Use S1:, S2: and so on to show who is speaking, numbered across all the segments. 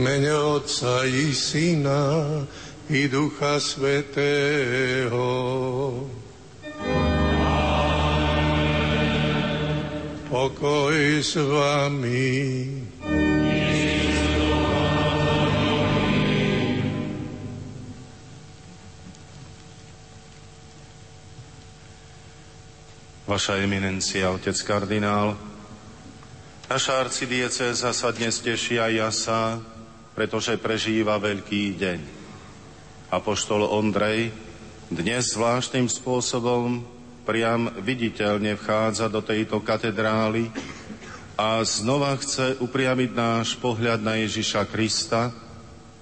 S1: mene Otca i Syna i Ducha Svetého. Pokoj s vami.
S2: Vaša eminencia, otec kardinál, naša arcidieceza sa dnes aj jasa, pretože prežíva veľký deň. Apoštol Ondrej dnes zvláštnym spôsobom priam viditeľne vchádza do tejto katedrály a znova chce upriamiť náš pohľad na Ježiša Krista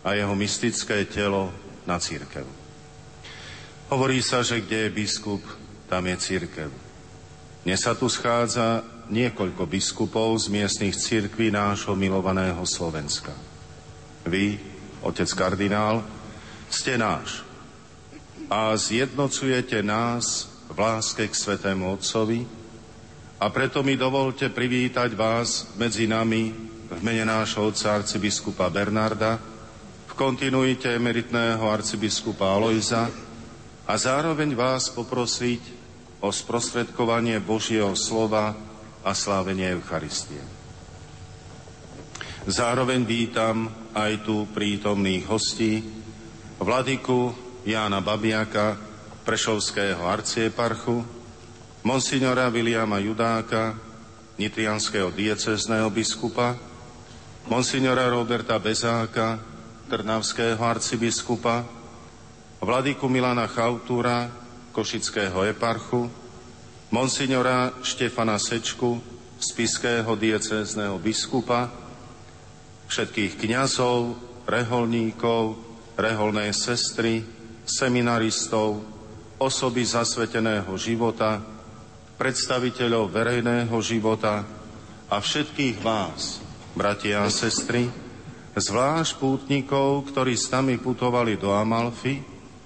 S2: a jeho mystické telo na církev. Hovorí sa, že kde je biskup, tam je církev. Dnes sa tu schádza niekoľko biskupov z miestnych cirkví nášho milovaného Slovenska. Vy, otec kardinál, ste náš a zjednocujete nás v láske k Svetému Otcovi a preto mi dovolte privítať vás medzi nami v mene nášho otca arcibiskupa Bernarda, v kontinuite emeritného arcibiskupa Alojza a zároveň vás poprosiť o sprostredkovanie Božieho slova a slávenie Eucharistie. Zároveň vítam aj tu prítomných hostí, vladiku Jána Babiaka, Prešovského arcieparchu, monsignora Viliama Judáka, nitrianského diecezného biskupa, monsignora Roberta Bezáka, trnavského arcibiskupa, vladiku Milana Chautúra, košického eparchu, monsignora Štefana Sečku, spiského diecézneho biskupa, všetkých kňazov, reholníkov, reholné sestry, seminaristov, osoby zasveteného života, predstaviteľov verejného života a všetkých vás, bratia a sestry, zvlášť pútnikov, ktorí s nami putovali do Amalfy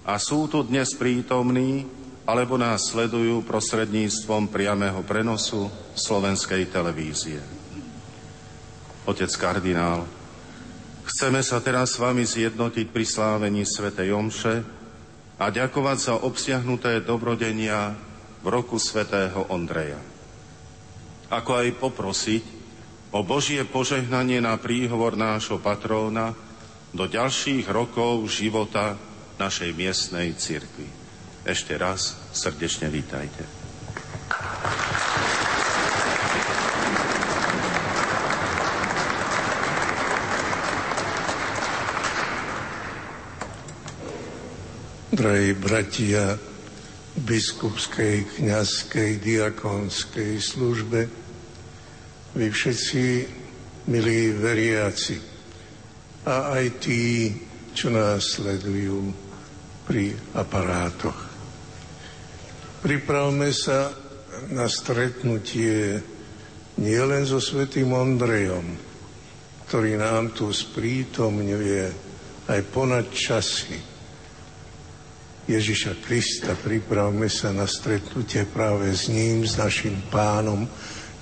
S2: a sú tu dnes prítomní alebo nás sledujú prostredníctvom priamého prenosu slovenskej televízie. Otec kardinál, chceme sa teraz s vami zjednotiť pri slávení svätej Omše a ďakovať za obsiahnuté dobrodenia v roku svätého Ondreja. Ako aj poprosiť o Božie požehnanie na príhovor nášho patróna do ďalších rokov života našej miestnej cirkvi. Ešte raz srdečne vítajte.
S1: Drahí bratia biskupskej, kniazkej, diakonskej službe, vy všetci, milí veriaci, a aj tí, čo nás sledujú pri aparátoch. Pripravme sa na stretnutie nielen so svätým Ondrejom, ktorý nám tu sprítomňuje aj ponad časy Ježiša Krista. Pripravme sa na stretnutie práve s ním, s našim pánom,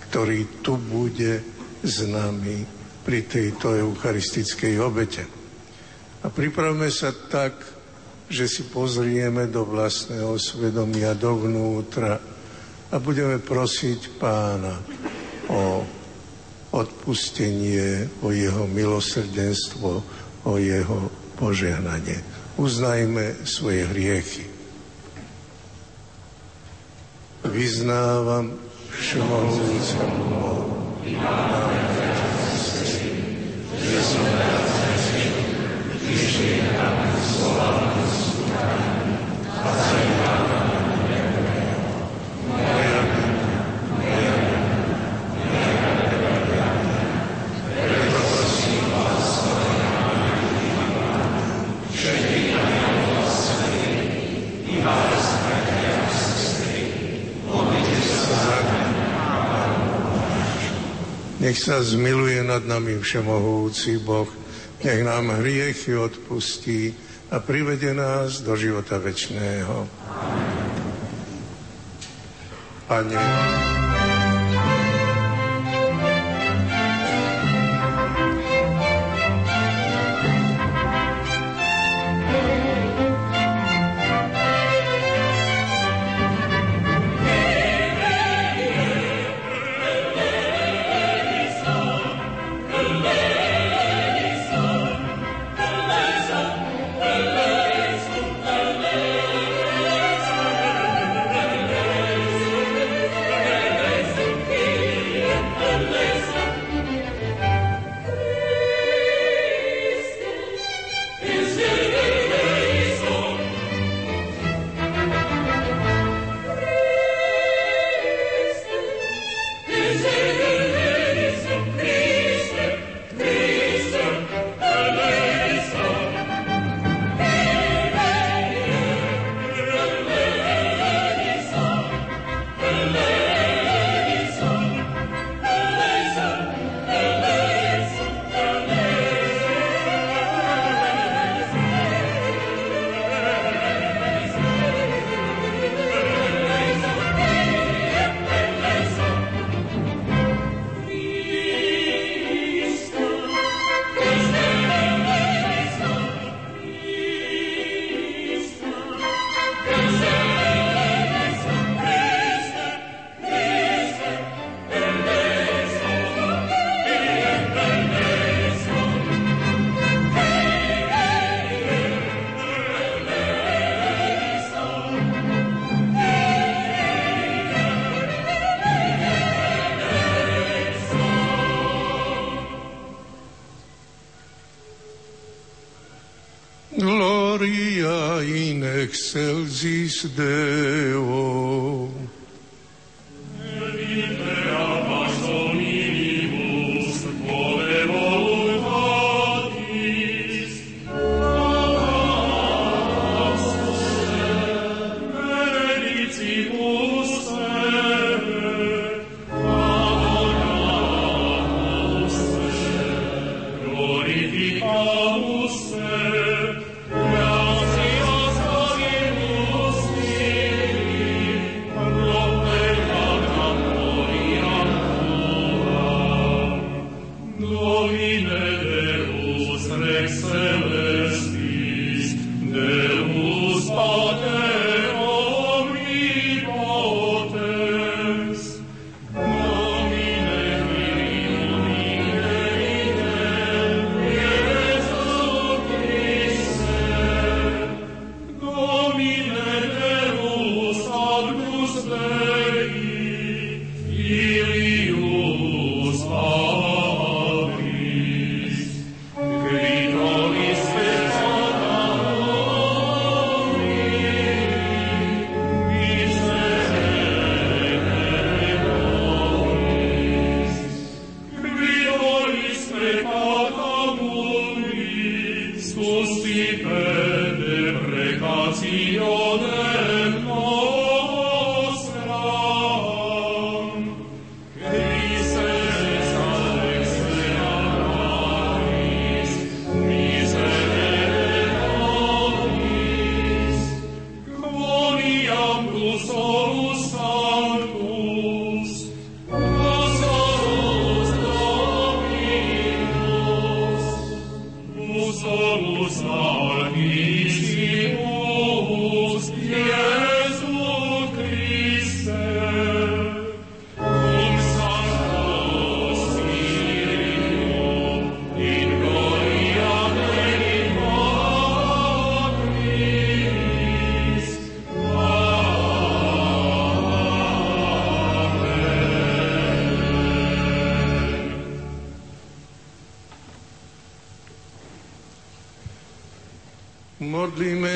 S1: ktorý tu bude s nami pri tejto eucharistickej obete. A pripravme sa tak, že si pozrieme do vlastného svedomia, dovnútra a budeme prosiť pána o odpustenie, o jeho milosrdenstvo, o jeho požehnanie. Uznajme svoje hriechy. Vyznávam všemohúcemu Bohu, že som rád Nech sa zmiluje nad nami všemohúci Boh, nech nám hriechy odpustí a privede nás do života večného. Pane,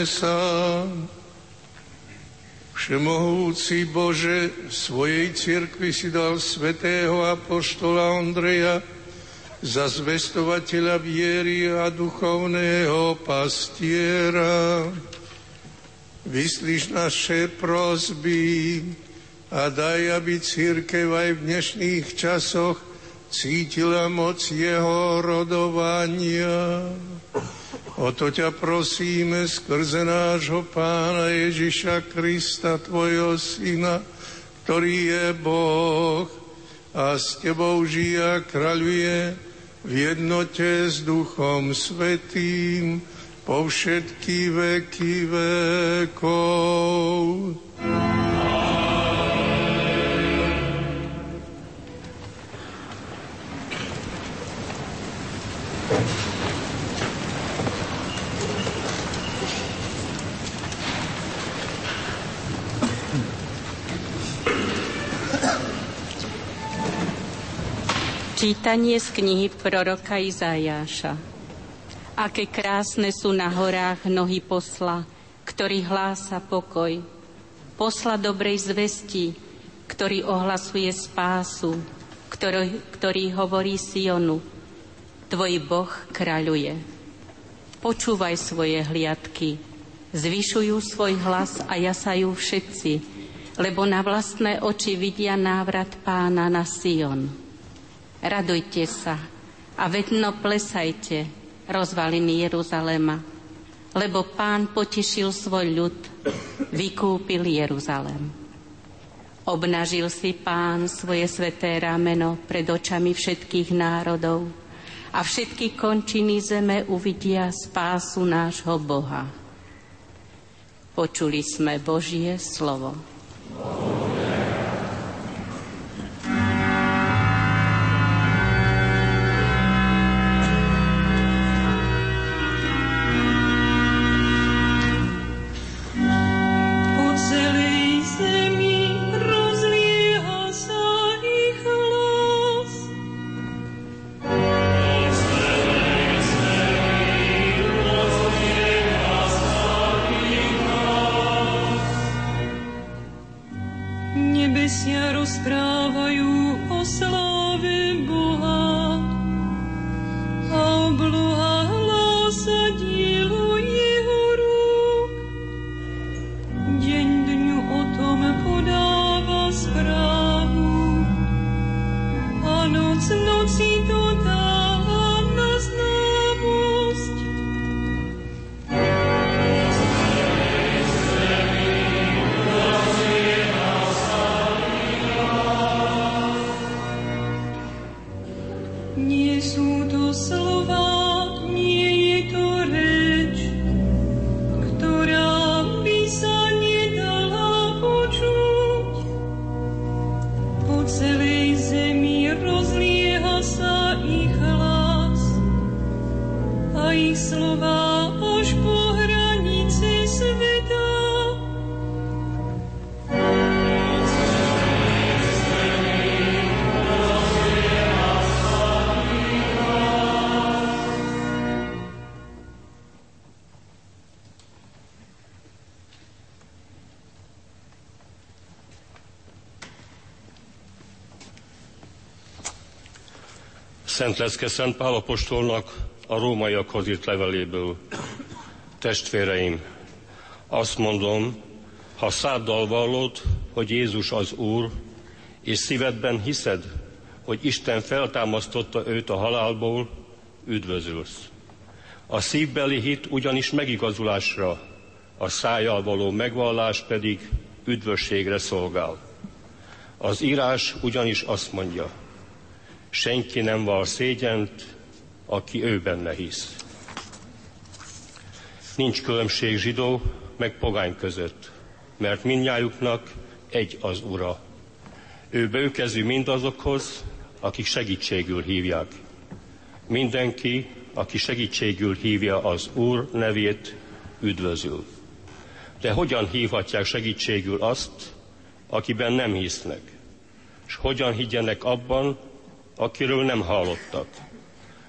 S1: sa. Všemohúci Bože, svojej cirkvi si dal svetého apoštola Ondreja za zvestovateľa viery a duchovného pastiera. Vyslíš naše prosby a daj, aby církev aj v dnešných časoch cítila moc jeho rodovania. O to ťa prosíme skrze nášho Pána Ježiša Krista, Tvojho Syna, ktorý je Boh a s Tebou žije a kráľuje v jednote s Duchom Svetým po všetky veky vekov.
S3: Čítanie z knihy proroka Izajáša. Aké krásne sú na horách nohy posla, ktorý hlása pokoj. Posla dobrej zvesti, ktorý ohlasuje spásu, ktorý, ktorý hovorí Sionu. Tvoj Boh kráľuje. Počúvaj svoje hliadky, zvyšujú svoj hlas a jasajú všetci, lebo na vlastné oči vidia návrat pána na Sion radujte sa a vedno plesajte, rozvaliny Jeruzalema, lebo pán potešil svoj ľud, vykúpil Jeruzalem. Obnažil si pán svoje sveté rameno pred očami všetkých národov a všetky končiny zeme uvidia spásu nášho Boha. Počuli sme Božie slovo. Amen.
S4: Szent Leszke Szent Pál apostolnak a rómaiakhoz írt leveléből. Testvéreim, azt mondom, ha száddal vallod, hogy Jézus az Úr, és szívedben hiszed, hogy Isten feltámasztotta őt a halálból, üdvözülsz. A szívbeli hit ugyanis megigazulásra, a szájjal való megvallás pedig üdvösségre szolgál. Az írás ugyanis azt mondja, senki nem val szégyent, aki ő benne hisz. Nincs különbség zsidó meg pogány között, mert mindnyájuknak egy az ura. Ő bőkezű mindazokhoz, akik segítségül hívják. Mindenki, aki segítségül hívja az Úr nevét, üdvözül. De hogyan hívhatják segítségül azt, akiben nem hisznek? És hogyan higgyenek abban, akiről nem hallottak?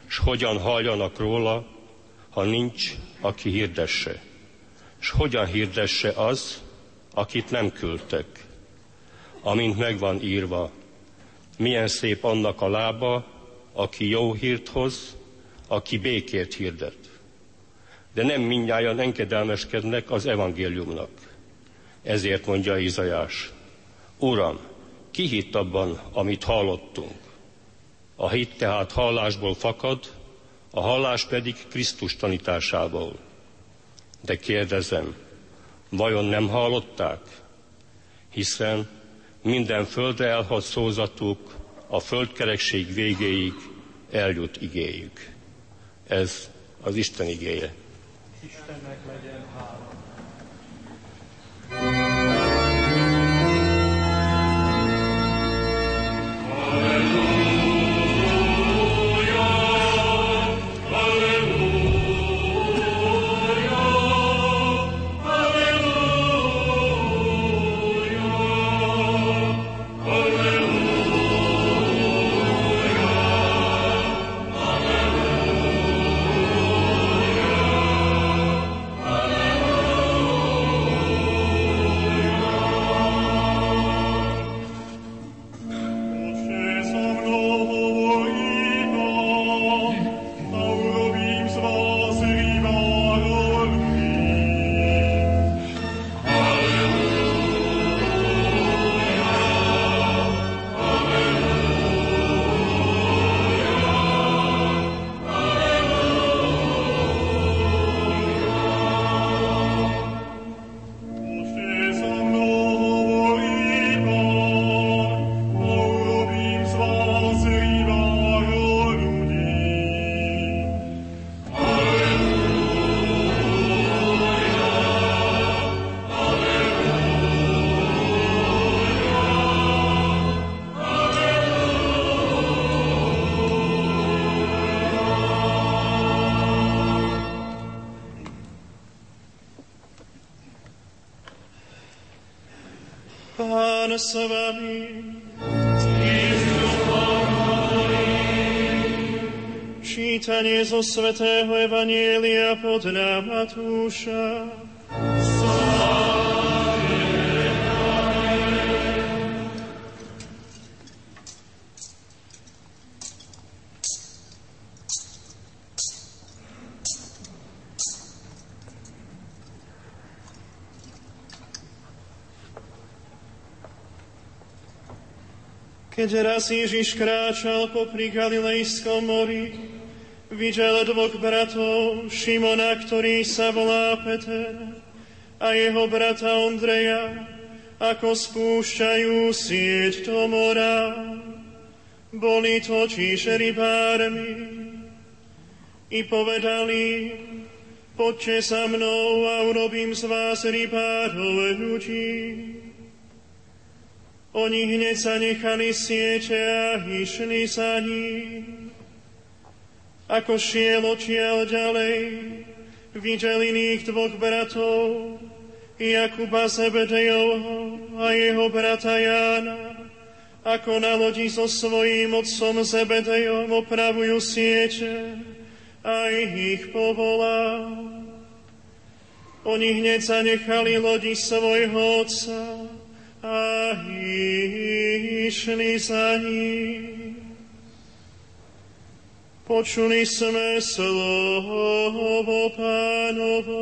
S4: És hogyan halljanak róla, ha nincs, aki hirdesse? És hogyan hirdesse az, akit nem küldtek? Amint megvan írva, milyen szép annak a lába, aki jó hírt hoz, aki békét hirdet. De nem mindjárt enkedelmeskednek az evangéliumnak. Ezért mondja Izajás, Uram, ki hitt abban, amit hallottunk? A hit tehát hallásból fakad, a hallás pedig Krisztus tanításából. De kérdezem, vajon nem hallották? Hiszen minden földre elhagy szózatuk, a földkerekség végéig eljut igéjük. Ez az Isten igéje. Istennek legyen hála.
S5: S vami. Čítanie zo Svetého Evanielia Keď raz Ježiš kráčal popri Galilejskom mori, videl dvoch bratov, Šimona, ktorý sa volá Peter, a jeho brata Ondreja, ako spúšťajú sieť do mora. Boli totiž rybármi i povedali, poďte sa mnou a urobím z vás rybárov ľudí. Oni hneď sa nechali siete a išli za ním. Ako šiel odtiaľ ďalej, videl iných dvoch bratov, Jakuba Zebedejovho a jeho brata Jána, ako na lodi so svojím otcom Zebedejom opravujú siete a ich povolal. Oni hneď zanechali lodi svojho otca a išli za ním. Počuli sme slovo pánovo.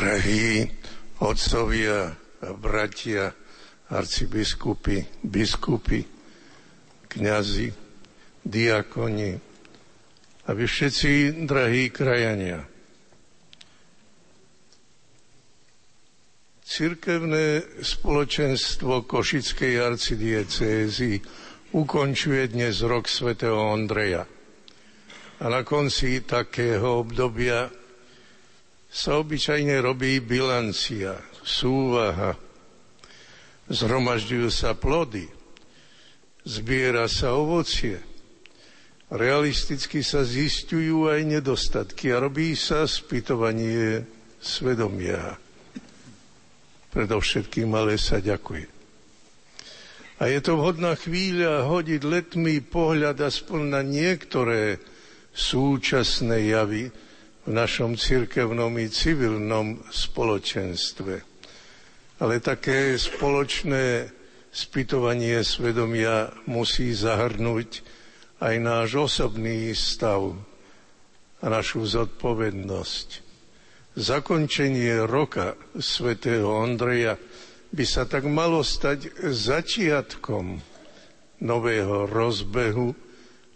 S1: Drahí otcovia bratia, arcibiskupy, biskupy, kňazi, diakoni a vy všetci, drahí krajania. Cirkevné spoločenstvo Košickej arcidiecézy ukončuje dnes rok svätého Ondreja. A na konci takého obdobia sa obyčajne robí bilancia, súvaha, zhromažďujú sa plody, zbiera sa ovocie, realisticky sa zistujú aj nedostatky a robí sa spytovanie svedomia. Predovšetkým ale sa ďakuje. A je to vhodná chvíľa hodiť letmý pohľad aspoň na niektoré súčasné javy, v našom cirkevnom i civilnom spoločenstve. Ale také spoločné spytovanie svedomia musí zahrnúť aj náš osobný stav a našu zodpovednosť. Zakončenie roka svätého Ondreja by sa tak malo stať začiatkom nového rozbehu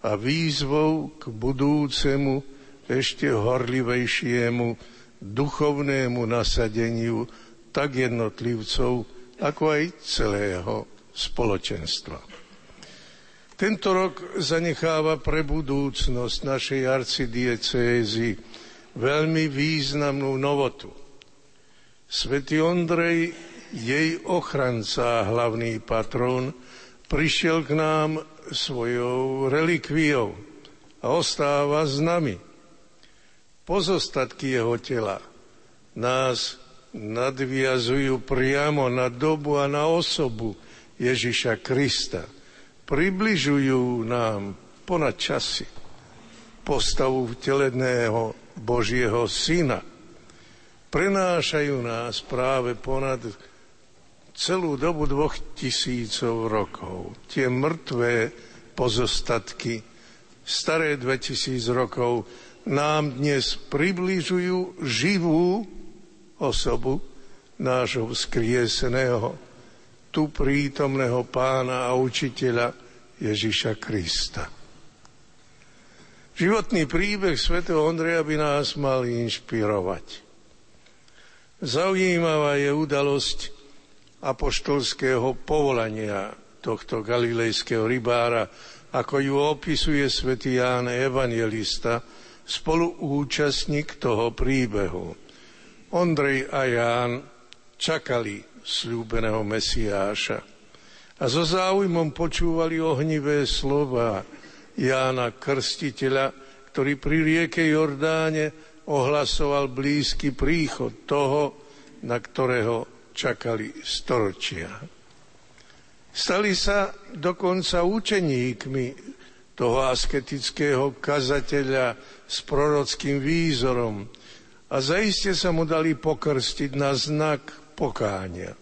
S1: a výzvou k budúcemu ešte horlivejšiemu duchovnému nasadeniu tak jednotlivcov, ako aj celého spoločenstva. Tento rok zanecháva pre budúcnosť našej arcidiecézy veľmi významnú novotu. Svetý Ondrej, jej ochranca a hlavný patrón, prišiel k nám svojou relikviou a ostáva s nami pozostatky jeho tela nás nadviazujú priamo na dobu a na osobu Ježiša Krista. Približujú nám ponad časy postavu vteleného Božieho Syna. Prenášajú nás práve ponad celú dobu dvoch tisícov rokov. Tie mŕtvé pozostatky, staré 2000 rokov, nám dnes približujú živú osobu nášho vzkrieseného, tu prítomného pána a učiteľa Ježiša Krista. Životný príbeh svätého Ondreja by nás mal inšpirovať. Zaujímavá je udalosť apoštolského povolania tohto galilejského rybára, ako ju opisuje svätý Ján Evangelista – spoluúčastník toho príbehu. Ondrej a Ján čakali slúbeného Mesiáša a so záujmom počúvali ohnivé slova Jána Krstiteľa, ktorý pri rieke Jordáne ohlasoval blízky príchod toho, na ktorého čakali storočia. Stali sa dokonca učeníkmi toho asketického kazateľa s prorockým výzorom a zaiste sa mu dali pokrstiť na znak pokánia.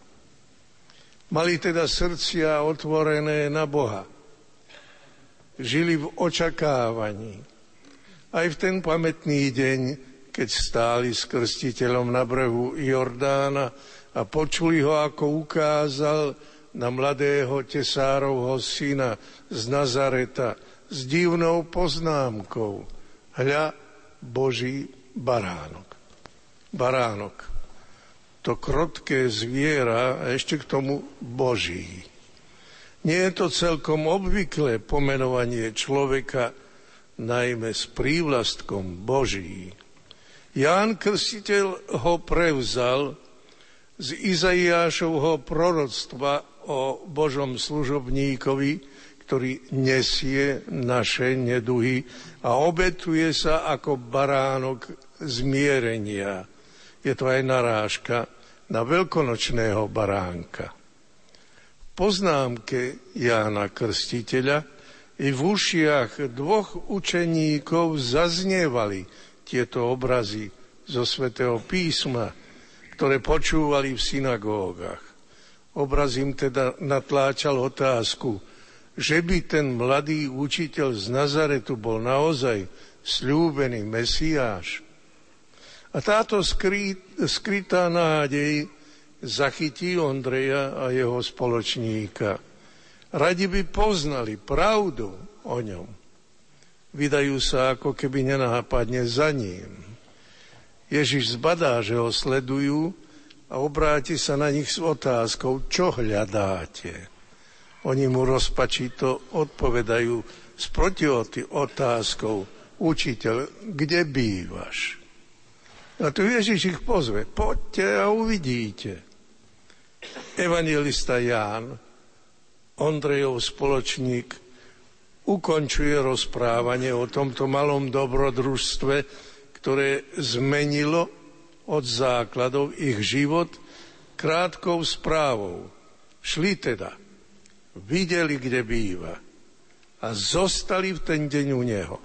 S1: Mali teda srdcia otvorené na Boha. Žili v očakávaní. Aj v ten pamätný deň, keď stáli s krstiteľom na brehu Jordána a počuli ho, ako ukázal na mladého tesárovho syna z Nazareta s divnou poznámkou. Hľa Boží baránok. Baránok to krotké zviera a ešte k tomu Boží. Nie je to celkom obvyklé pomenovanie človeka, najmä s prívlastkom Boží. Ján Krstiteľ ho prevzal z Izaiášovho proroctva o Božom služobníkovi, ktorý nesie naše neduhy a obetuje sa ako baránok zmierenia je to aj narážka na veľkonočného baránka. V poznámke Jána Krstiteľa i v ušiach dvoch učeníkov zaznievali tieto obrazy zo svätého písma, ktoré počúvali v synagógach. Obraz im teda natláčal otázku, že by ten mladý učiteľ z Nazaretu bol naozaj slúbený Mesiáš. A táto skrytá nádej zachytí Ondreja a jeho spoločníka. Radi by poznali pravdu o ňom. Vydajú sa ako keby nenápadne za ním. Ježiš zbadá, že ho sledujú a obráti sa na nich s otázkou, čo hľadáte. Oni mu rozpačito odpovedajú s proti otázkou, učiteľ, kde bývaš? A tu Ježiš ich pozve. Poďte a uvidíte. Evangelista Ján, Ondrejov spoločník, ukončuje rozprávanie o tomto malom dobrodružstve, ktoré zmenilo od základov ich život krátkou správou. Šli teda, videli, kde býva a zostali v ten deň u neho.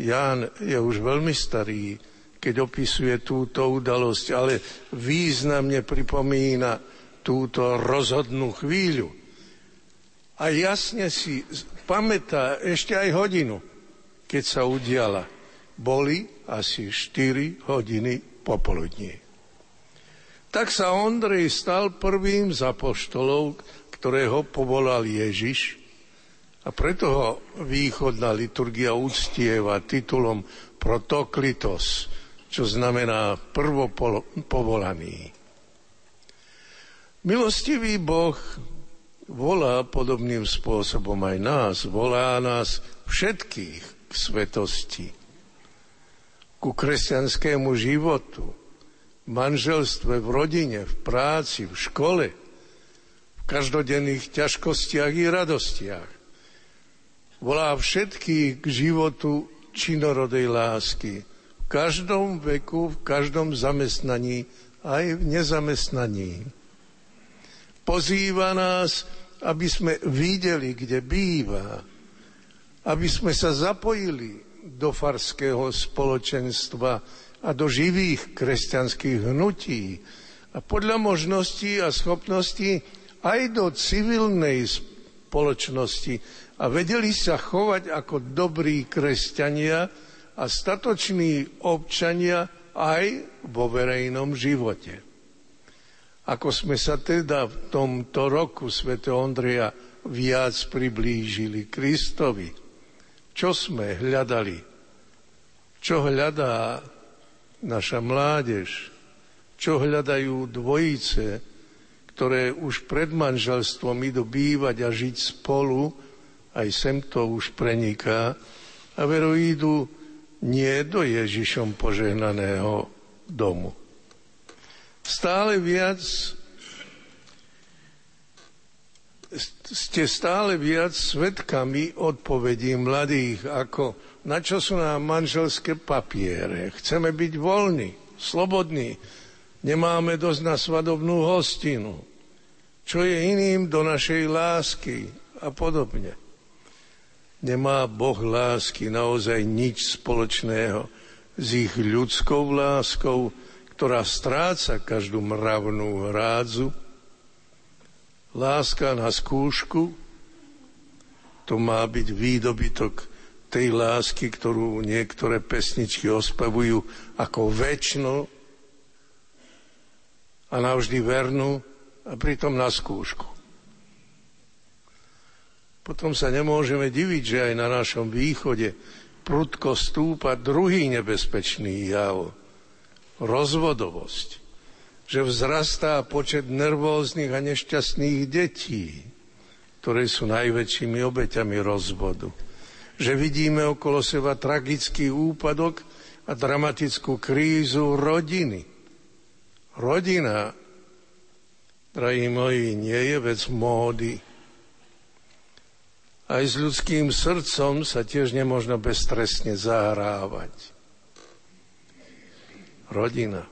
S1: Ján je už veľmi starý, keď opisuje túto udalosť, ale významne pripomína túto rozhodnú chvíľu. A jasne si pamätá ešte aj hodinu, keď sa udiala. Boli asi 4 hodiny popoludní. Tak sa Ondrej stal prvým z apoštolov, ktorého povolal Ježiš a preto ho východná liturgia uctieva titulom Protoklitos, čo znamená prvopovolaný. Milostivý Boh volá podobným spôsobom aj nás, volá nás všetkých k svetosti, ku kresťanskému životu, v manželstve, v rodine, v práci, v škole, v každodenných ťažkostiach i radostiach. Volá všetkých k životu činorodej lásky, každom veku, v každom zamestnaní, aj v nezamestnaní. Pozýva nás, aby sme videli, kde býva, aby sme sa zapojili do farského spoločenstva a do živých kresťanských hnutí a podľa možností a schopností aj do civilnej spoločnosti a vedeli sa chovať ako dobrí kresťania, a statoční občania aj vo verejnom živote. Ako sme sa teda v tomto roku Sv. Ondreja viac priblížili Kristovi, čo sme hľadali, čo hľadá naša mládež, čo hľadajú dvojice, ktoré už pred manželstvom idú bývať a žiť spolu, aj sem to už preniká, a veru idú nie do Ježišom požehnaného domu. Stále viac ste stále viac svetkami odpovedí mladých, ako na čo sú nám manželské papiere. Chceme byť voľní, slobodní, nemáme dosť na svadobnú hostinu. Čo je iným do našej lásky a podobne. Nemá Boh lásky naozaj nič spoločného s ich ľudskou láskou, ktorá stráca každú mravnú hrádzu. Láska na skúšku, to má byť výdobytok tej lásky, ktorú niektoré pesničky ospevujú ako väčšinu a navždy vernú a pritom na skúšku. Potom sa nemôžeme diviť, že aj na našom východe prudko stúpa druhý nebezpečný jav, rozvodovosť že vzrastá počet nervóznych a nešťastných detí, ktoré sú najväčšími obeťami rozvodu. Že vidíme okolo seba tragický úpadok a dramatickú krízu rodiny. Rodina, drahí moji, nie je vec módy. Aj s ľudským srdcom sa tiež nemôžno bezstresne zahrávať. Rodina.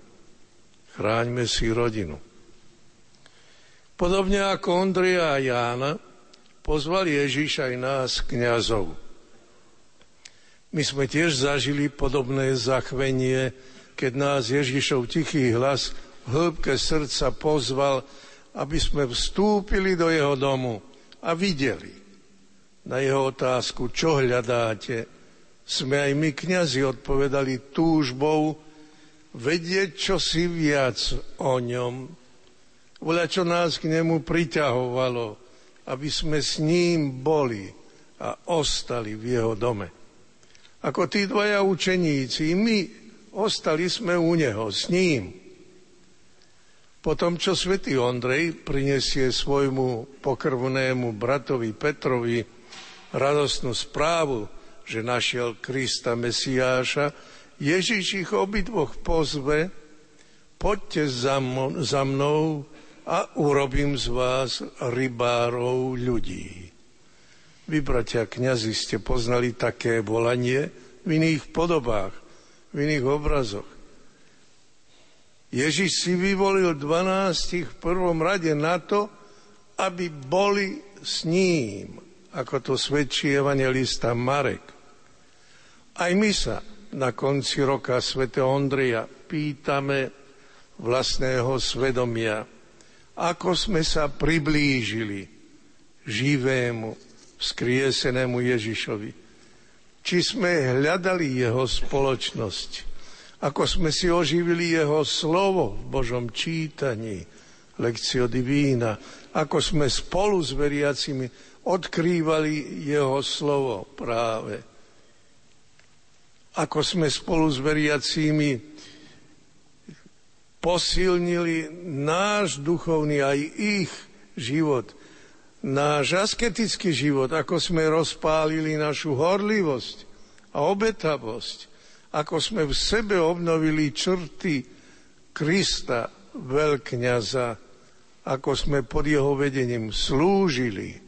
S1: Chráňme si rodinu. Podobne ako Ondreja a Jána, pozval Ježiš aj nás, kňazov. My sme tiež zažili podobné zachvenie, keď nás Ježišov tichý hlas v hĺbke srdca pozval, aby sme vstúpili do jeho domu a videli. Na jeho otázku, čo hľadáte, sme aj my kňazi odpovedali túžbou, vedieť čo si viac o ňom, voľa čo nás k nemu priťahovalo, aby sme s ním boli a ostali v jeho dome. Ako tí dvaja učeníci, my ostali sme u neho, s ním. Potom, čo svätý Ondrej prinesie svojmu pokrvnému bratovi Petrovi radostnú správu, že našiel Krista Mesiáša, Ježiš ich obidvoch pozve, poďte za, za mnou a urobím z vás rybárov ľudí. Vy, bratia kniazy, ste poznali také volanie v iných podobách, v iných obrazoch. Ježiš si vyvolil dvanástich v prvom rade na to, aby boli s ním, ako to svedčí evangelista Marek. Aj my sa na konci roka sv. Ondreja pýtame vlastného svedomia, ako sme sa priblížili živému, skriesenému Ježišovi. Či sme hľadali jeho spoločnosť, ako sme si oživili jeho slovo v Božom čítaní, lekcio divína, ako sme spolu s veriacimi odkrývali jeho slovo práve. Ako sme spolu s veriacími posilnili náš duchovný aj ich život, náš asketický život, ako sme rozpálili našu horlivosť a obetavosť, ako sme v sebe obnovili črty Krista, veľkňaza, ako sme pod jeho vedením slúžili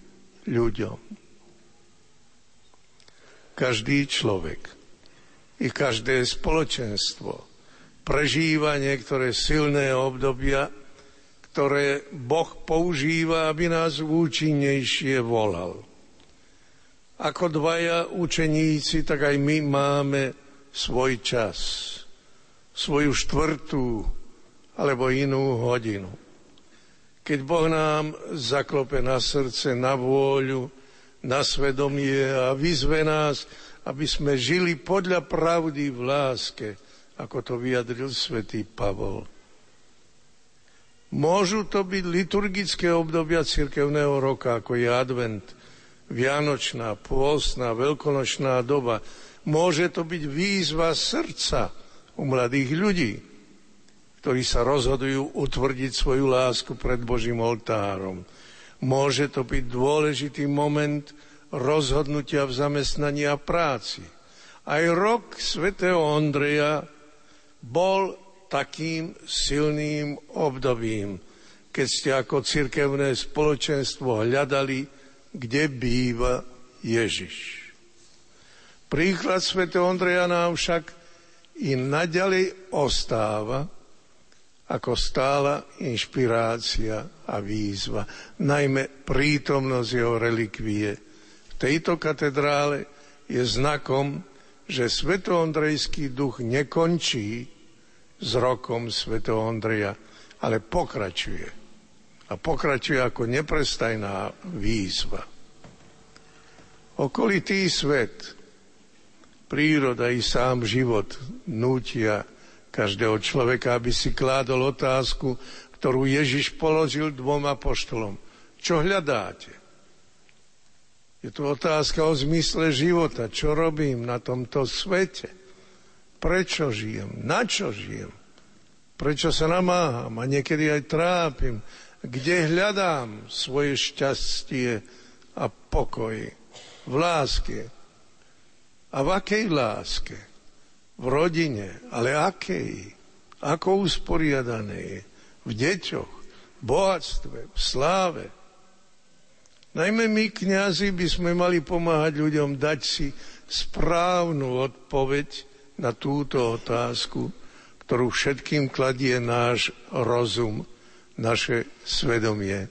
S1: ľuďom. Každý človek i každé spoločenstvo prežíva niektoré silné obdobia, ktoré Boh používa, aby nás účinnejšie volal. Ako dvaja učeníci, tak aj my máme svoj čas, svoju štvrtú alebo inú hodinu. Keď Boh nám zaklope na srdce, na vôľu, na svedomie a vyzve nás, aby sme žili podľa pravdy v láske, ako to vyjadril svätý Pavol. Môžu to byť liturgické obdobia cirkevného roka, ako je advent, vianočná, pôstna, veľkonočná doba. Môže to byť výzva srdca u mladých ľudí, ktorí sa rozhodujú utvrdiť svoju lásku pred Božím oltárom. Môže to byť dôležitý moment, rozhodnutia v zamestnaní a práci. Aj rok svätého Ondreja bol takým silným obdobím, keď ste ako cirkevné spoločenstvo hľadali, kde býva Ježiš. Príklad svätého Ondreja nám však i naďalej ostáva ako stála inšpirácia a výzva, najmä prítomnosť jeho relikvie – tejto katedrále je znakom, že svetoondrejský duch nekončí s rokom svätého Ondreja, ale pokračuje. A pokračuje ako neprestajná výzva. Okolitý svet, príroda i sám život nútia každého človeka, aby si kládol otázku, ktorú Ježiš položil dvom apoštolom. Čo hľadáte? Je to otázka o zmysle života. Čo robím na tomto svete? Prečo žijem? Na čo žijem? Prečo sa namáham a niekedy aj trápim? Kde hľadám svoje šťastie a pokoj? V láske. A v akej láske? V rodine. Ale akej? Ako usporiadanej? V deťoch, v bohatstve, v sláve, Najmä my, kňazi, by sme mali pomáhať ľuďom dať si správnu odpoveď na túto otázku, ktorú všetkým kladie náš rozum, naše svedomie.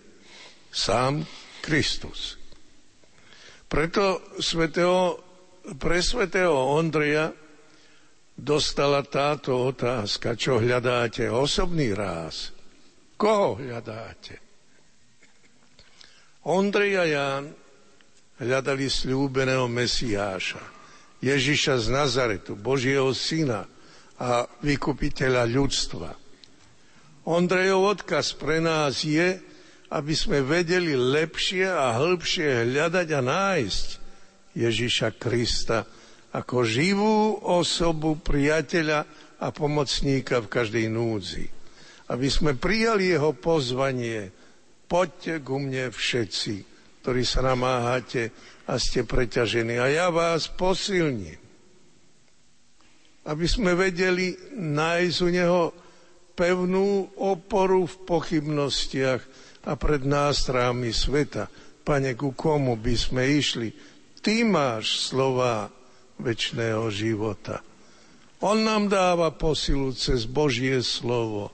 S1: Sám Kristus. Preto svetého, pre svetého Ondreja dostala táto otázka, čo hľadáte, osobný ráz. Koho hľadáte? Ondrej a Ján hľadali slúbeného Mesiáša, Ježiša z Nazaretu, Božieho syna a vykupiteľa ľudstva. Ondrejov odkaz pre nás je, aby sme vedeli lepšie a hĺbšie hľadať a nájsť Ježiša Krista ako živú osobu priateľa a pomocníka v každej núdzi. Aby sme prijali jeho pozvanie poďte ku mne všetci, ktorí sa namáhate a ste preťažení a ja vás posilním. Aby sme vedeli nájsť u Neho pevnú oporu v pochybnostiach a pred nástrahami sveta. Pane, ku komu by sme išli? Ty máš slova väčšného života. On nám dáva posilu cez Božie slovo,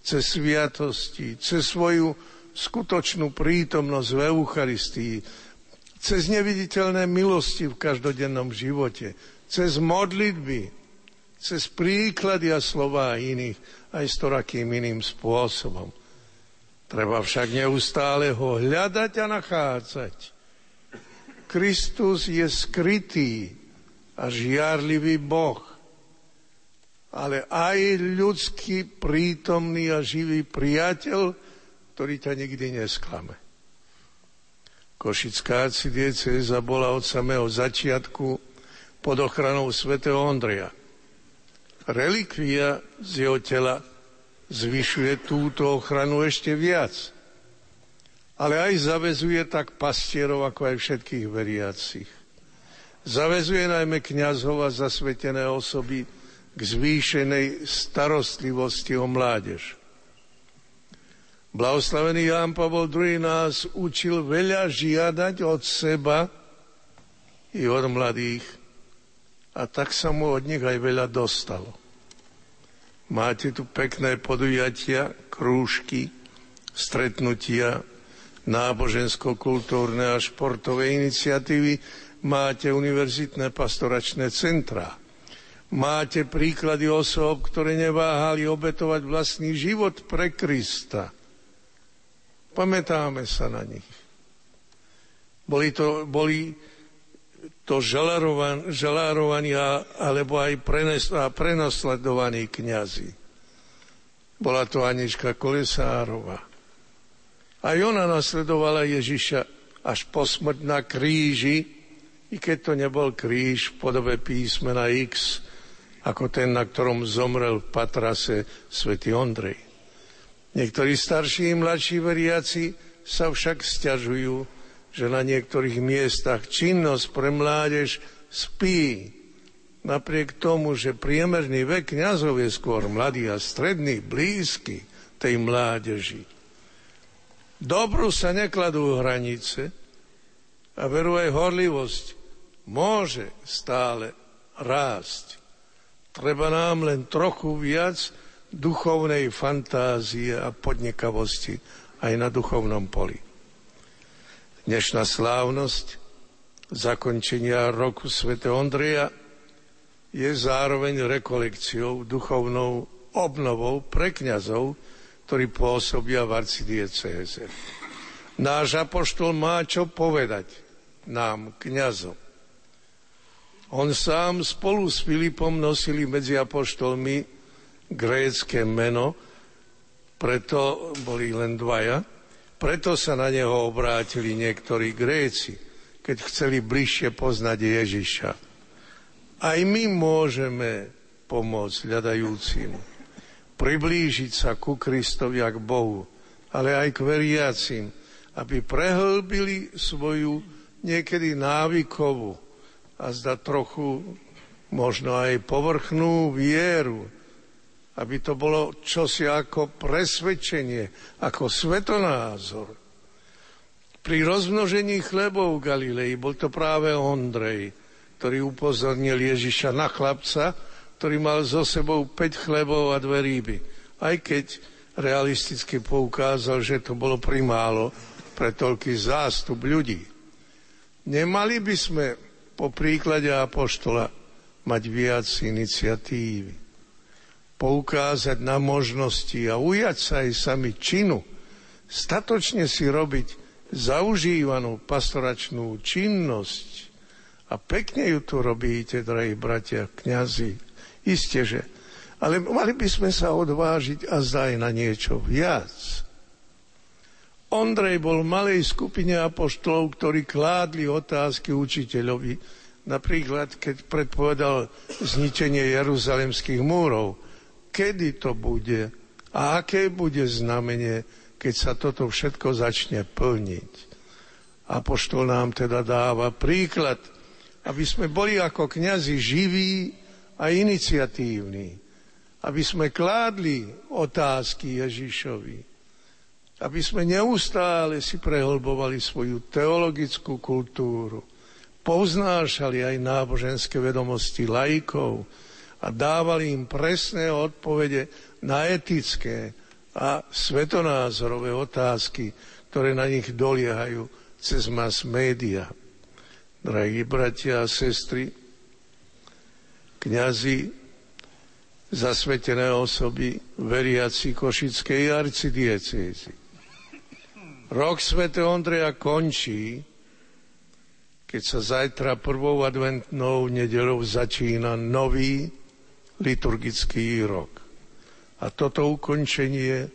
S1: cez sviatosti, cez svoju skutočnú prítomnosť v Eucharistii, cez neviditeľné milosti v každodennom živote, cez modlitby, cez príklady a slova iných, aj s torakým iným spôsobom. Treba však neustále ho hľadať a nachádzať. Kristus je skrytý a žiarlivý Boh, ale aj ľudský prítomný a živý priateľ, ktorý ťa nikdy nesklame. Košická arcidieceza bola od samého začiatku pod ochranou svätého Ondreja. Relikvia z jeho tela zvyšuje túto ochranu ešte viac. Ale aj zavezuje tak pastierov, ako aj všetkých veriacich. Zavezuje najmä kniazov a zasvetené osoby k zvýšenej starostlivosti o mládež. Blahoslavený Ján Pavol II nás učil veľa žiadať od seba i od mladých a tak sa mu od nich aj veľa dostalo. Máte tu pekné podujatia, krúžky, stretnutia, nábožensko-kultúrne a športové iniciatívy, máte univerzitné pastoračné centrá. Máte príklady osob, ktoré neváhali obetovať vlastný život pre Krista – Pamätáme sa na nich. Boli to, boli to žalárovan, žalárovaní alebo aj prenes, a prenosledovaní kniazy. Bola to Anička Kolesárova. Aj ona nasledovala Ježiša až po smrť na kríži, i keď to nebol kríž v podobe písmena X, ako ten, na ktorom zomrel v Patrase svätý Ondrej. Niektorí starší i mladší veriaci sa však stiažujú, že na niektorých miestach činnosť pre mládež spí. Napriek tomu, že priemerný vek kniazov je skôr mladý a stredný, blízky tej mládeži. Dobru sa nekladú hranice a veru aj horlivosť môže stále rásť. Treba nám len trochu viac duchovnej fantázie a podnikavosti aj na duchovnom poli. Dnešná slávnosť zakončenia roku Sv. Ondreja je zároveň rekolekciou, duchovnou obnovou pre kňazov, ktorí pôsobia v arcidiecéze. Náš apoštol má čo povedať nám, kňazom. On sám spolu s Filipom nosili medzi apoštolmi grécké meno, preto boli len dvaja, preto sa na neho obrátili niektorí Gréci, keď chceli bližšie poznať Ježiša. Aj my môžeme pomôcť hľadajúcim, priblížiť sa ku Kristovi a k Bohu, ale aj k veriacim, aby prehlbili svoju niekedy návykovú a zda trochu možno aj povrchnú vieru, aby to bolo čosi ako presvedčenie, ako svetonázor. Pri rozmnožení chlebov v Galilei bol to práve Ondrej, ktorý upozornil Ježiša na chlapca, ktorý mal so sebou 5 chlebov a dve rýby. Aj keď realisticky poukázal, že to bolo primálo pre toľký zástup ľudí. Nemali by sme po príklade apoštola mať viac iniciatívy poukázať na možnosti a ujať sa aj sami činu, statočne si robiť zaužívanú pastoračnú činnosť a pekne ju tu robíte, drahí bratia, kňazi, isté, že. Ale mali by sme sa odvážiť a zdaj na niečo viac. Ondrej bol v malej skupine apoštolov, ktorí kládli otázky učiteľovi, napríklad keď predpovedal zničenie jeruzalemských múrov – kedy to bude a aké bude znamenie, keď sa toto všetko začne plniť. Apoštol nám teda dáva príklad, aby sme boli ako kňazi živí a iniciatívni, aby sme kládli otázky Ježišovi, aby sme neustále si prehlbovali svoju teologickú kultúru, poznášali aj náboženské vedomosti laikov, a dávali im presné odpovede na etické a svetonázorové otázky, ktoré na nich doliehajú cez mass média. Drahí bratia a sestry, kňazi, zasvetené osoby, veriaci Košickej arcidiecézy. Rok Svete Ondreja končí, keď sa zajtra prvou adventnou nedelou začína nový liturgický rok. A toto ukončenie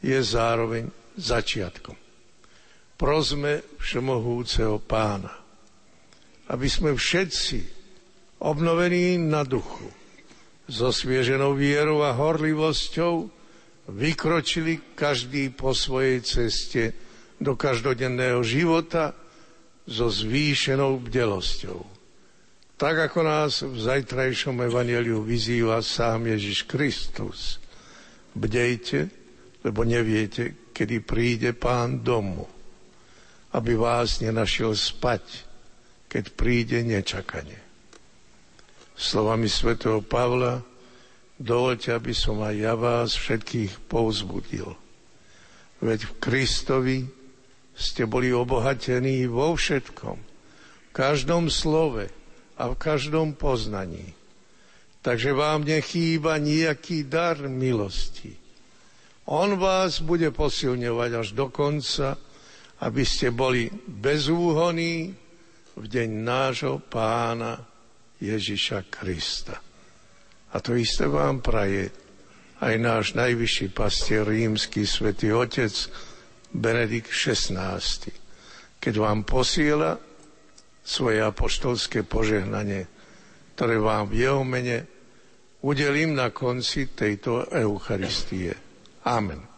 S1: je zároveň začiatkom. Prosme Všemohúceho pána, aby sme všetci obnovení na duchu, so svieženou vierou a horlivosťou vykročili každý po svojej ceste do každodenného života so zvýšenou bdelosťou tak ako nás v zajtrajšom evaneliu vyzýva sám Ježiš Kristus. Bdejte, lebo neviete, kedy príde pán domu, aby vás nenašiel spať, keď príde nečakanie. Slovami svätého Pavla dovolte, aby som aj ja vás všetkých povzbudil. Veď v Kristovi ste boli obohatení vo všetkom, v každom slove, a v každom poznaní. Takže vám nechýba nejaký dar milosti. On vás bude posilňovať až do konca, aby ste boli bezúhoní v deň nášho pána Ježiša Krista. A to isté vám praje aj náš najvyšší pastier rímsky svätý Otec Benedikt XVI, keď vám posiela svoje apoštolské požehnanie, ktoré vám v jeho mene udelím na konci tejto Eucharistie. Amen.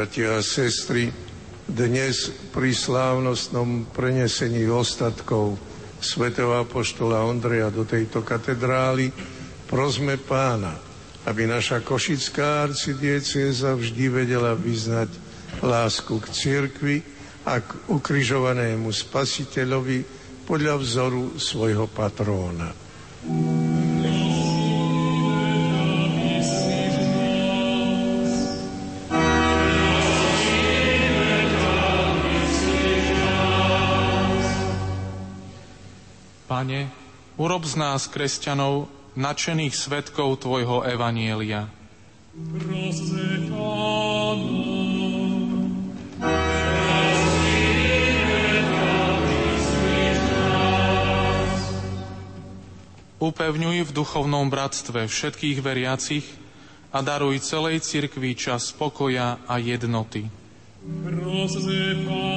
S1: Bratia a sestry, dnes pri slávnostnom prenesení ostatkov svätého Apoštola Ondreja do tejto katedrály prosme pána, aby naša košická arcidieceza vždy vedela vyznať lásku k cirkvi a k ukrižovanému spasiteľovi podľa vzoru svojho patróna.
S6: Pane, urob z nás, kresťanov, nadšených svetkov Tvojho Evanielia. Upevňuj v duchovnom bratstve všetkých veriacich a daruj celej cirkvi čas spokoja a jednoty. Prosme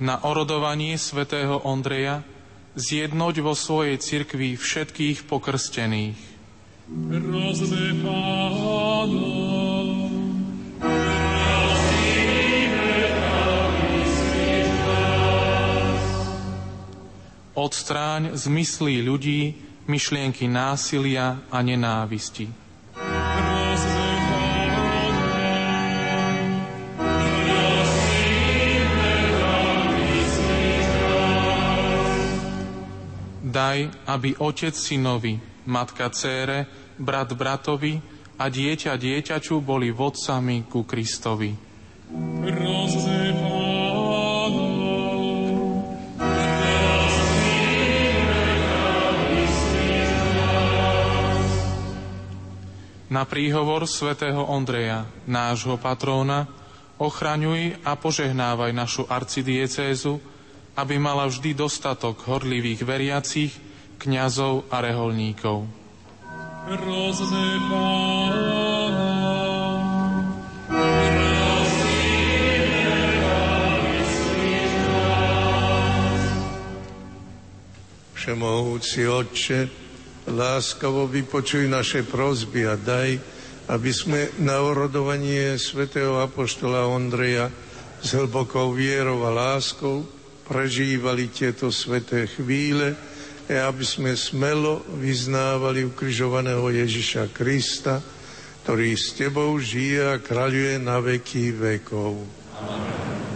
S6: na orodovanie svätého Ondreja zjednoť vo svojej cirkvi všetkých pokrstených. Prosme Odstráň zmyslí ľudí, myšlienky násilia a nenávisti. Daj, aby otec synovi, matka cére, brat bratovi a dieťa dieťaču boli vodcami ku Kristovi. Na príhovor svätého Ondreja, nášho patróna, ochraňuj a požehnávaj našu arcidiecézu, aby mala vždy dostatok horlivých veriacich, kňazov a reholníkov.
S1: Všemohúci Otče, láskavo vypočuj naše prozby a daj, aby sme na orodovanie svätého Apoštola Ondreja s hlbokou vierou a láskou prežívali tieto sveté chvíle a aby sme smelo vyznávali ukrižovaného Ježiša Krista, ktorý s Tebou žije a kráľuje na veky vekov. Amen.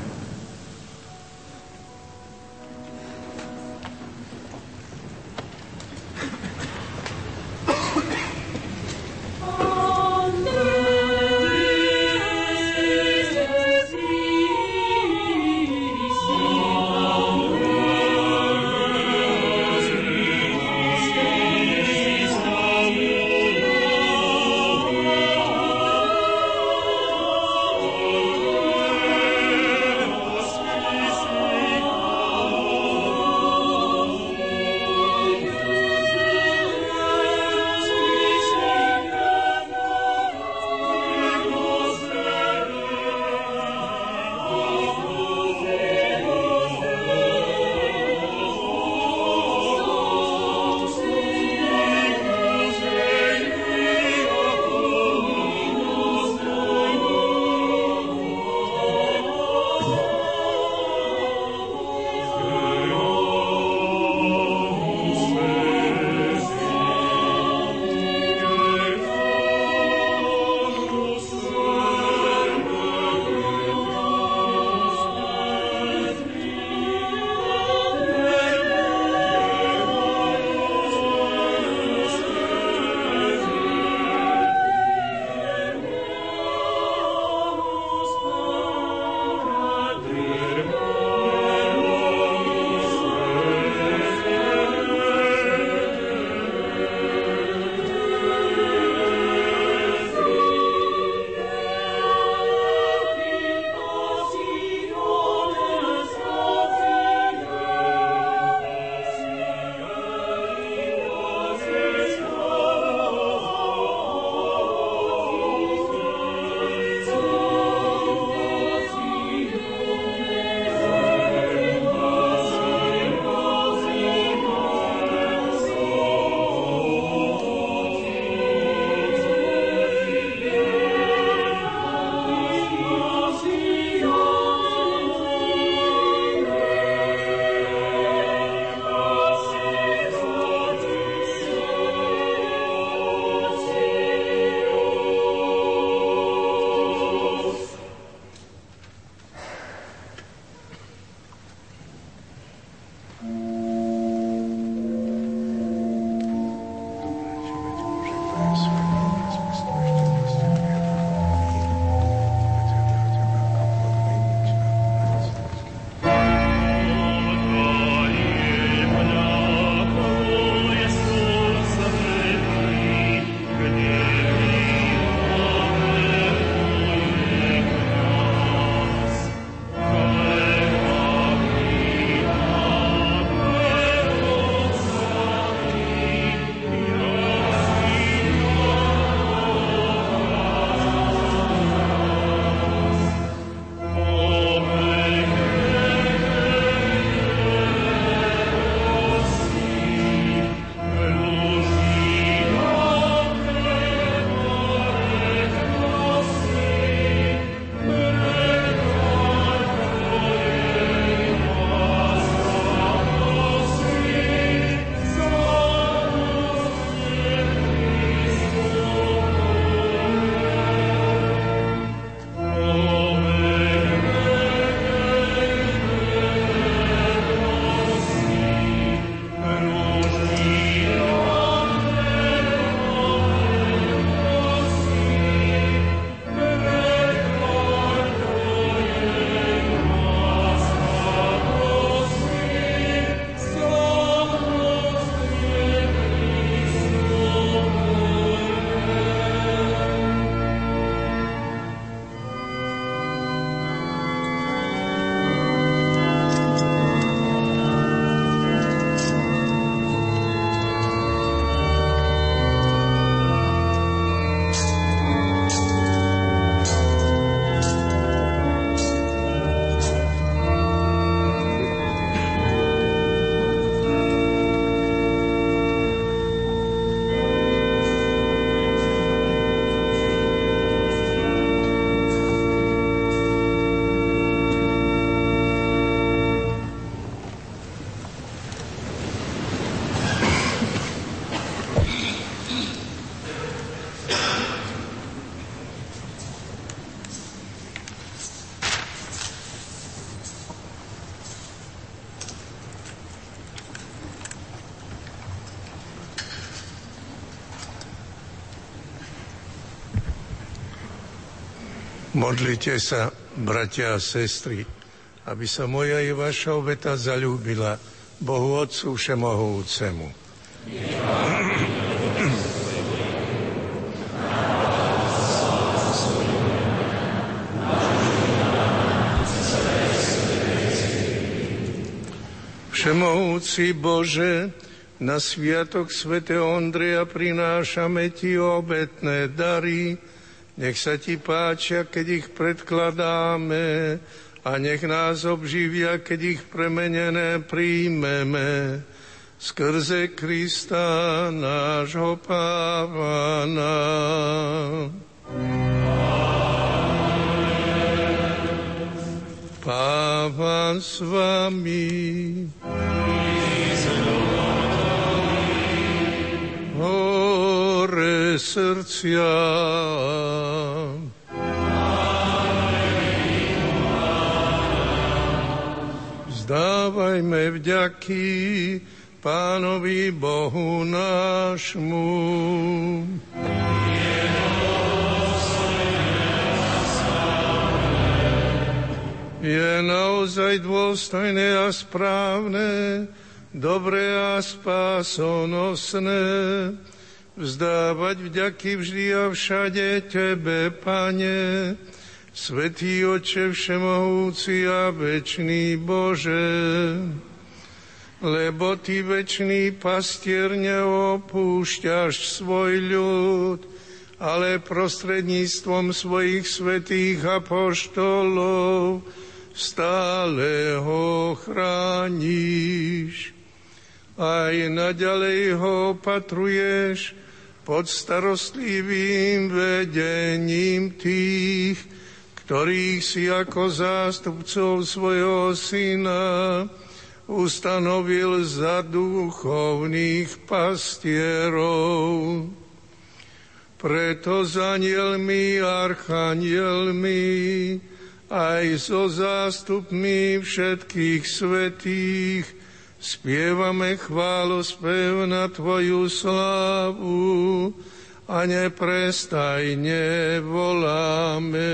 S1: Modlite sa, bratia a sestry, aby sa moja i vaša obeta zalúbila Bohu Otcu Všemohúcemu. Všemohúci Bože, na sviatok svätého Ondreja prinášame Ti obetné dary, nech sa Ti páčia, keď ich predkladáme a nech nás obživia, keď ich premenené príjmeme. Skrze Krista nášho Pána. Pávan s vami. Hore srdcia. Vzdávajme vďaky Pánovi Bohu nášmu. Je naozaj dôstojné a správne, dobré a spásonosné, vzdávať vďaky vždy a všade Tebe, Pane, Svetý Oče Všemohúci a Večný Bože, lebo Ty, Večný pastier, neopúšťaš svoj ľud, ale prostredníctvom svojich svetých apoštolov stále ho chrániš. Aj naďalej ho opatruješ pod starostlivým vedením tých, ktorých si ako zástupcov svojho syna ustanovil za duchovných pastierov. Preto s anielmi, archanielmi, aj so zástupmi všetkých svetých spievame chválospev na Tvoju slávu a neprestajne voláme.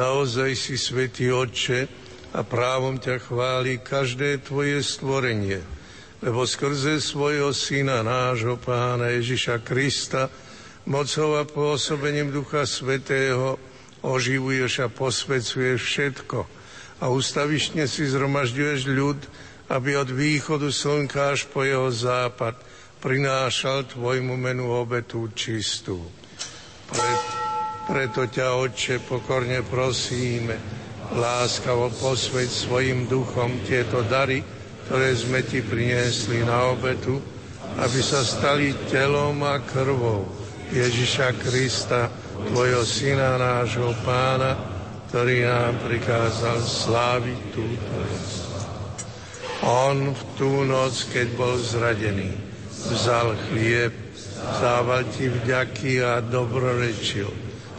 S1: Naozaj si svätý Otče a právom ťa chváli každé Tvoje stvorenie, lebo skrze svojho Syna, nášho Pána Ježiša Krista, mocou a pôsobením Ducha Svetého oživuješ a posvecuješ všetko a ustavišne si zhromažďuješ ľud, aby od východu slnka až po jeho západ prinášal Tvojmu menu obetu čistú. Preto preto ťa, Otče, pokorne prosíme, láskavo posveď svojim duchom tieto dary, ktoré sme ti priniesli na obetu, aby sa stali telom a krvou Ježiša Krista, tvojho syna, nášho pána, ktorý nám prikázal sláviť túto On v tú noc, keď bol zradený, vzal chlieb, zával ti vďaky a dobrorečil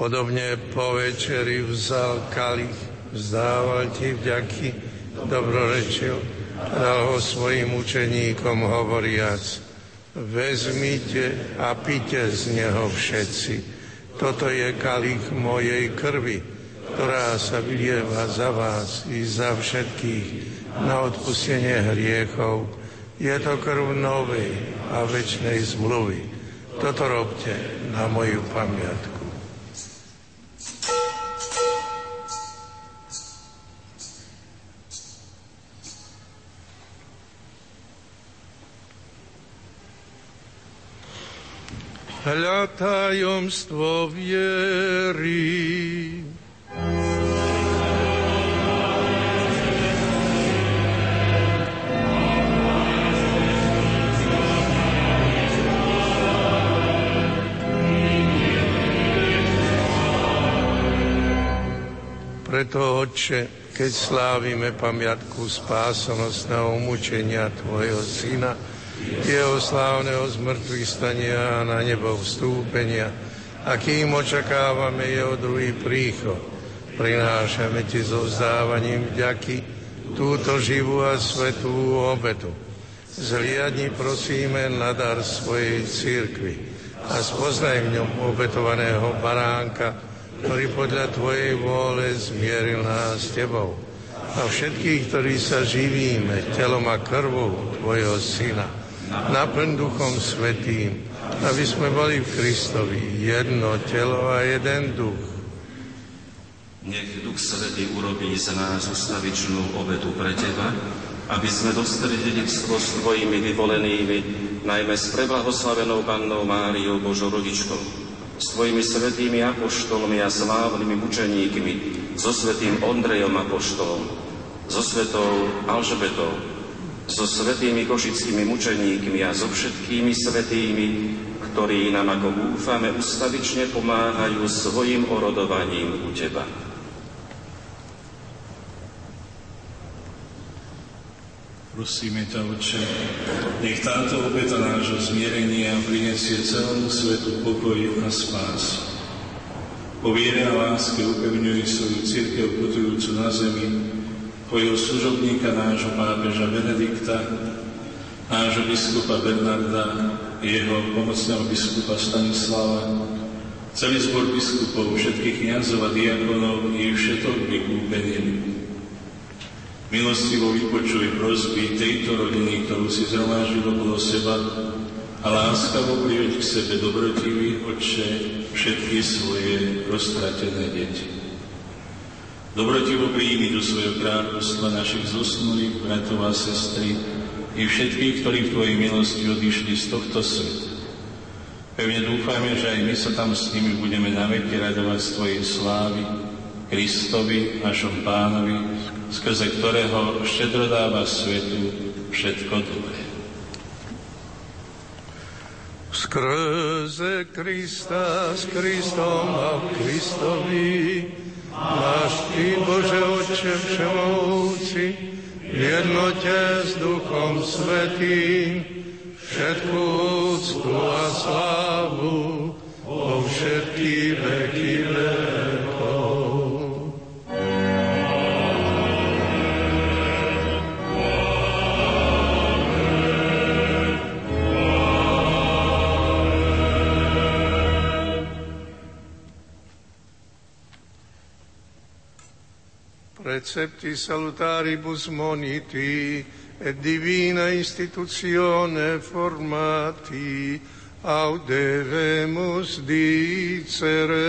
S1: Podobne po večeri vzal kalich, vzdával ti vďaky, dobrorečil, dal ho svojim učeníkom hovoriac, vezmite a pite z neho všetci. Toto je kalich mojej krvi, ktorá sa vylieva za vás i za všetkých na odpustenie hriechov. Je to krv novej a väčšnej zmluvy. Toto robte na moju pamiatku. Hľa tajomstvo viery. Preto, Otče, keď slávime pamiatku spásonosného mučenia Tvojho Syna, jeho slávneho zmrtvých stania a na nebo vstúpenia, a kým očakávame jeho druhý príchod, prinášame ti so vzdávaním vďaky túto živú a svetú obetu. Zliadni prosíme na dar svojej církvy a spoznaj v ňom obetovaného baránka, ktorý podľa Tvojej vôle zmieril nás s Tebou. A všetkých, ktorí sa živíme telom a krvou Tvojho Syna, naplň Duchom Svetým, aby sme boli v Kristovi jedno telo a jeden duch.
S7: Nech Duch Svetý urobí z nás ustavičnú obetu pre Teba, aby sme dostali dedictvo s Tvojimi vyvolenými, najmä s preblahoslavenou Pannou Máriou Božou s Tvojimi svetými apoštolmi a slávnymi mučeníkmi, so svetým Ondrejom apoštolom, so svetou Alžbetou, so svetými košickými mučeníkmi a so všetkými svetými, ktorí nám, ako dúfame, ustavične pomáhajú svojim orodovaním u Teba.
S8: Prosíme ťa, Oče, nech táto obeta nášho zmierenia prinesie celému svetu pokoj a spás. Po viere a láske upevňuj svoju církev putujúcu na zemi, tvojho služobníka, nášho pápeža Benedikta, nášho biskupa Bernarda, jeho pomocného biskupa Stanislava, celý zbor biskupov, všetkých kniazov a diakonov i všetok vykúpených. Milostivo vypočuj prosby tejto rodiny, ktorú si zhromáždil okolo seba a láskavo priveď k sebe dobrotivý Otče všetky svoje roztratené deti. Dobrotivo príjmi do svojho kráľovstva našich zosnulých bratov a sestry i všetkých, ktorí v Tvojej milosti odišli z tohto sveta. Pevne dúfame, že aj my sa tam s nimi budeme na veky radovať z Tvojej slávy, Kristovi, našom pánovi, skrze ktorého štedro dáva svetu všetko dobré.
S1: Skrze Krista, s Kristom a Kristovi, Náš Ty, Bože Otče Všemovúci, v jednote s Duchom Svetým, všetku úctu a slávu po všetky veky Precepti salutaribus moniti et divina institutione formati auderemus dicere.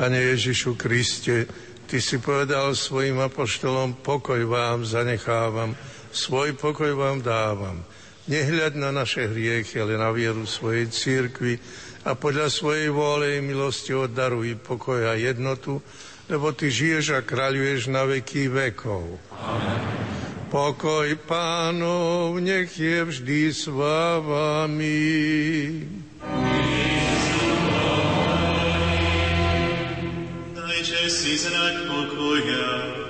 S1: Pane Ježišu Kriste, Ty si povedal svojim apoštolom, pokoj vám zanechávam, svoj pokoj vám dávam. Nehľad na naše hriechy, ale na vieru svojej církvy a podľa svojej vôle i milosti oddaruj pokoj a jednotu, lebo Ty žiješ a kráľuješ na veky vekov. Amen. Pokoj pánov, nech je vždy s vami.
S5: Si znať pokoja.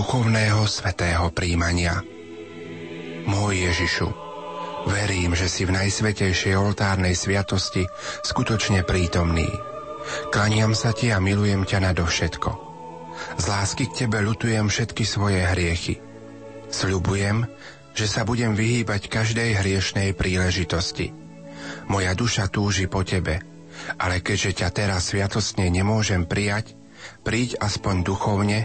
S9: duchovného svetého príjmania. Môj Ježišu, verím, že si v najsvetejšej oltárnej sviatosti skutočne prítomný. Klaniam sa ti a milujem ťa nadovšetko. Z lásky k tebe ľutujem všetky svoje hriechy. Sľubujem, že sa budem vyhýbať každej hriešnej príležitosti. Moja duša túži po tebe, ale keďže ťa teraz sviatostne nemôžem prijať, príď aspoň duchovne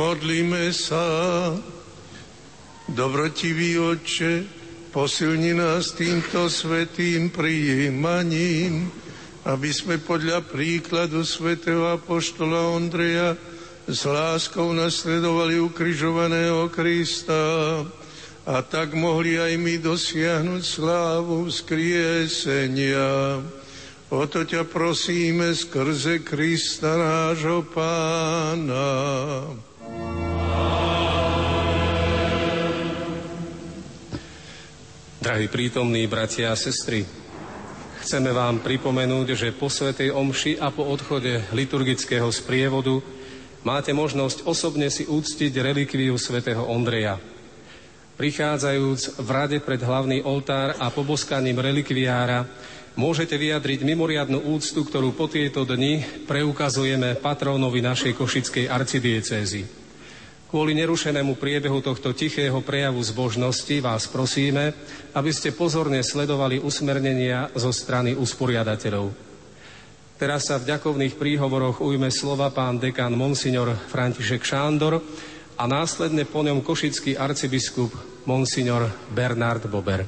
S1: Modlíme sa. Dobrotivý Otče, posilni nás týmto svetým prijímaním, aby sme podľa príkladu svätého Apoštola Ondreja s láskou nasledovali ukrižovaného Krista a tak mohli aj my dosiahnuť slávu vzkriesenia. O to ťa prosíme skrze Krista nášho Pána.
S10: Drahí prítomní bratia a sestry, chceme vám pripomenúť, že po Svetej Omši a po odchode liturgického sprievodu máte možnosť osobne si úctiť relikviu svätého Ondreja. Prichádzajúc v rade pred hlavný oltár a poboskaním relikviára môžete vyjadriť mimoriadnu úctu, ktorú po tieto dni preukazujeme patrónovi našej košickej arcidiecézy. Kvôli nerušenému priebehu tohto tichého prejavu zbožnosti vás prosíme, aby ste pozorne sledovali usmernenia zo strany usporiadateľov. Teraz sa v ďakovných príhovoroch ujme slova pán dekan Monsignor František Šándor a následne po ňom košický arcibiskup Monsignor Bernard Bober.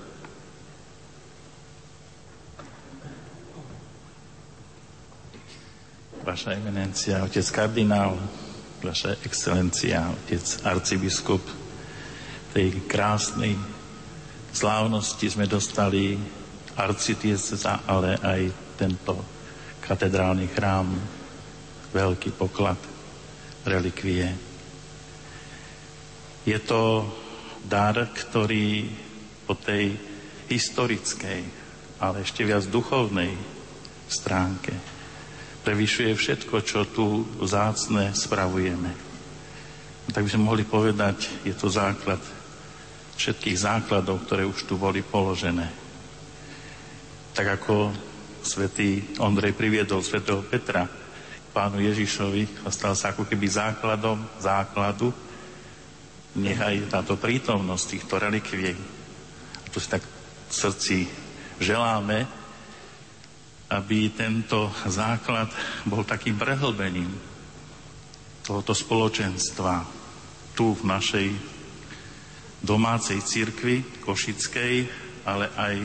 S11: Vaša eminencia, otec kardinál, Vaša excelencia, otec arcibiskup, tej krásnej slávnosti sme dostali arcidieceza, ale aj tento katedrálny chrám, veľký poklad relikvie. Je to dar, ktorý po tej historickej, ale ešte viac duchovnej stránke prevyšuje všetko, čo tu zácne spravujeme. Tak by sme mohli povedať, je to základ všetkých základov, ktoré už tu boli položené. Tak ako svätý Ondrej priviedol svätého Petra k pánu Ježišovi a stal sa ako keby základom základu, nechaj táto prítomnosť týchto relikvií. To si tak v srdci želáme, aby tento základ bol takým prehlbením tohoto spoločenstva tu v našej domácej cirkvi košickej, ale aj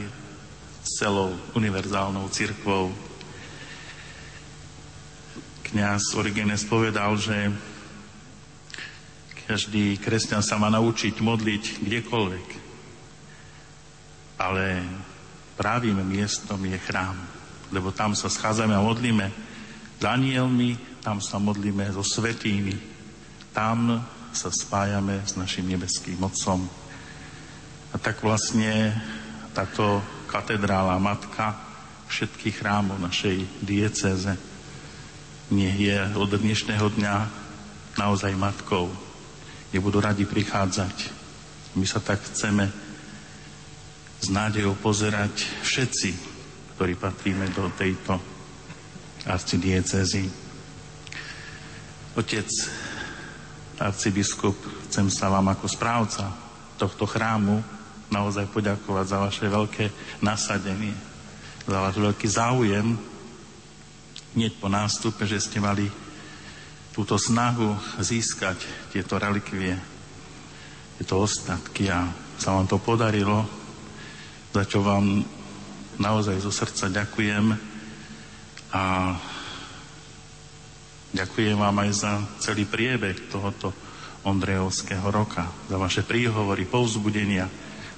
S11: celou univerzálnou cirkvou. Kňaz Origenes povedal, že každý kresťan sa má naučiť modliť kdekoľvek, ale právým miestom je chrám lebo tam sa schádzame a modlíme s anielmi, tam sa modlíme so svetými, tam sa spájame s našim nebeským Otcom. A tak vlastne táto katedrála matka všetkých chrámov našej diecéze nech je od dnešného dňa naozaj matkou, kde budú radi prichádzať. My sa tak chceme s nádejou pozerať všetci ktorí patríme do tejto arcidiecezy. Otec, arcibiskup, chcem sa vám ako správca tohto chrámu naozaj poďakovať za vaše veľké nasadenie, za váš veľký záujem hneď po nástupe, že ste mali túto snahu získať tieto relikvie, tieto ostatky a sa vám to podarilo, za čo vám naozaj zo srdca ďakujem a ďakujem vám aj za celý priebeh tohoto Ondrejovského roka, za vaše príhovory, povzbudenia,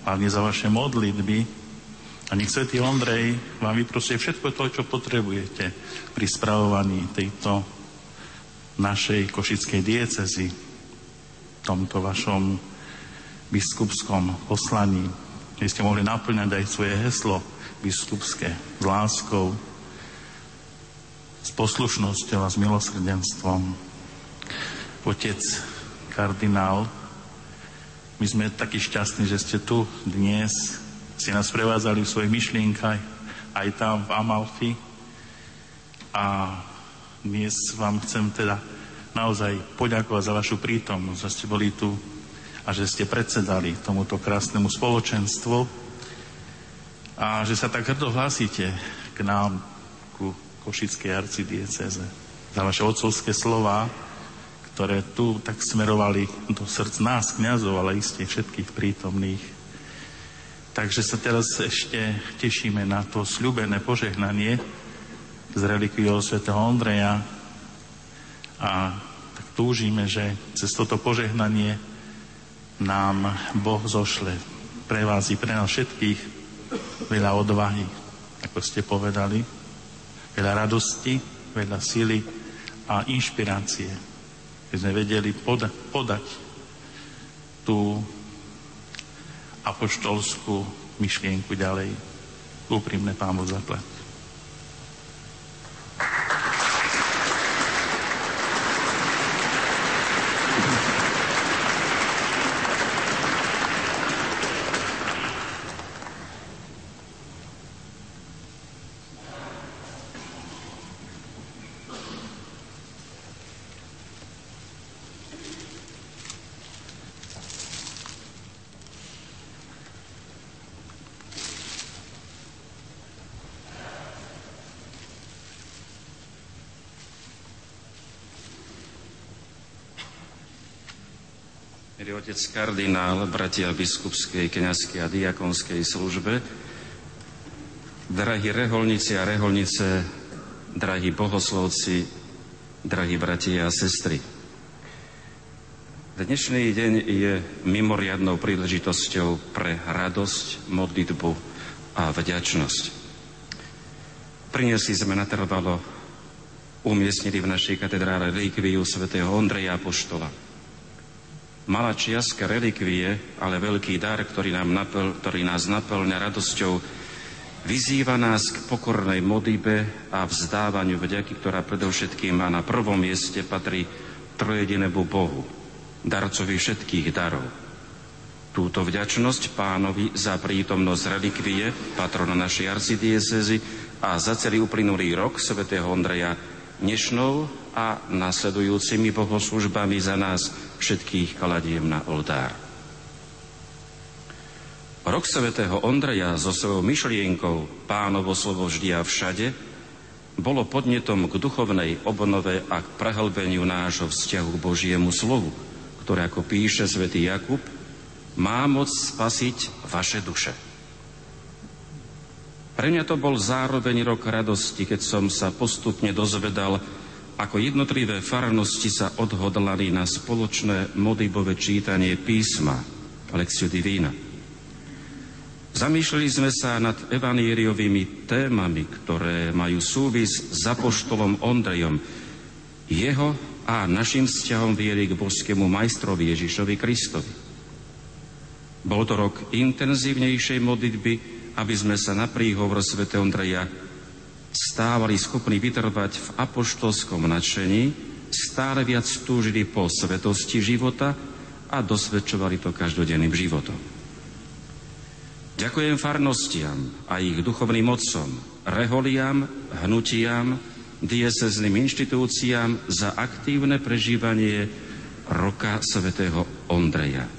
S11: hlavne za vaše modlitby. A nech Svetý Ondrej vám vyprosuje všetko to, čo potrebujete pri spravovaní tejto našej košickej diecezy, tomto vašom biskupskom poslaní, kde ste mohli naplňať aj svoje heslo biskupské s láskou, s poslušnosťou a s milosrdenstvom. Otec kardinál, my sme takí šťastní, že ste tu dnes, ste nás prevádzali v svojich myšlienkach, aj tam v Amalfi. A dnes vám chcem teda naozaj poďakovať za vašu prítomnosť, že ste boli tu a že ste predsedali tomuto krásnemu spoločenstvu, a že sa tak hrdo hlásite k nám, ku Košickej arcidieceze. Za vaše otcovské slova, ktoré tu tak smerovali do srdc nás, kňazov, ale iste všetkých prítomných. Takže sa teraz ešte tešíme na to sľubené požehnanie z relikviou svätého Ondreja a tak túžime, že cez toto požehnanie nám Boh zošle pre vás i pre nás všetkých veľa odvahy, ako ste povedali, veľa radosti, veľa sily a inšpirácie, aby sme vedeli poda- podať tú apoštolskú myšlienku ďalej. Úprimné pámu zaplať.
S7: Otec kardinál, bratia biskupskej, kňazskej a diakonskej službe, drahí reholníci a reholnice, drahí bohoslovci, drahí bratia a sestry. Dnešný deň je mimoriadnou príležitosťou pre radosť, modlitbu a vďačnosť. Priniesli sme natrvalo, umiestnili v našej katedrále relikviu svätého Ondreja Apoštola malá čiastka relikvie, ale veľký dar, ktorý, nám napl, ktorý nás naplňa radosťou, vyzýva nás k pokornej modlibe a vzdávaniu vďaky, ktorá predovšetkým a na prvom mieste patrí trojedinému Bohu, darcovi všetkých darov. Túto vďačnosť pánovi za prítomnosť relikvie, patrona našej arcidiecezy a za celý uplynulý rok svätého Ondreja dnešnou a nasledujúcimi bohoslužbami za nás všetkých kladiem na oltár. Rok svätého Ondreja so svojou myšlienkou pánovo slovo vždy a všade bolo podnetom k duchovnej obnove a k prehlbeniu nášho vzťahu k Božiemu slovu, ktoré, ako píše svätý Jakub, má moc spasiť vaše duše. Pre mňa to bol zároveň rok radosti, keď som sa postupne dozvedal, ako jednotlivé farnosti sa odhodlali na spoločné modibové čítanie písma, Lectio Divina. Zamýšľali sme sa nad evaníriovými témami, ktoré majú súvis s apoštolom Ondrejom, jeho a našim vzťahom viery k božskému majstrovi Ježišovi Kristovi. Bol to rok intenzívnejšej modlitby, aby sme sa na príhovor Sv. Ondreja stávali schopní vytrvať v apoštolskom nadšení, stále viac túžili po svetosti života a dosvedčovali to každodenným životom. Ďakujem farnostiam a ich duchovným mocom, reholiam, hnutiam, diecezným inštitúciám za aktívne prežívanie roka svätého Ondreja.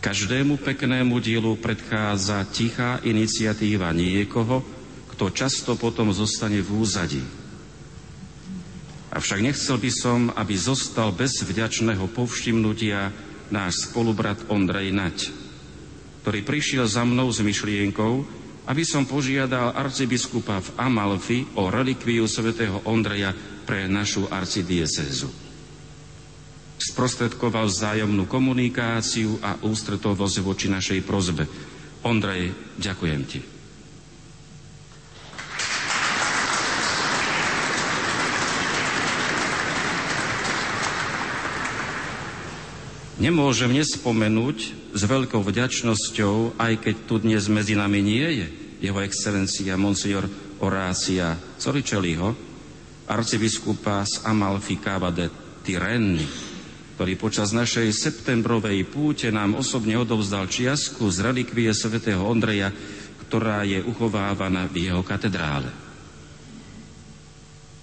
S7: Každému peknému dielu predchádza tichá iniciatíva niekoho, kto často potom zostane v úzadí. Avšak nechcel by som, aby zostal bez vďačného povšimnutia náš spolubrat Ondrej Nať, ktorý prišiel za mnou s myšlienkou, aby som požiadal arcibiskupa v Amalfi o relikviu svätého Ondreja pre našu arcidiecezu sprostredkoval vzájomnú komunikáciu a ústretovosť voči našej prozbe. Ondrej, ďakujem ti. Nemôžem nespomenúť s veľkou vďačnosťou, aj keď tu dnes medzi nami nie je jeho excelencia Monsignor Orácia Coričeliho, arcibiskupa z Amalfi Cava de Tirenny, ktorý počas našej septembrovej púte nám osobne odovzdal čiasku z relikvie svätého Ondreja, ktorá je uchovávaná v jeho katedrále.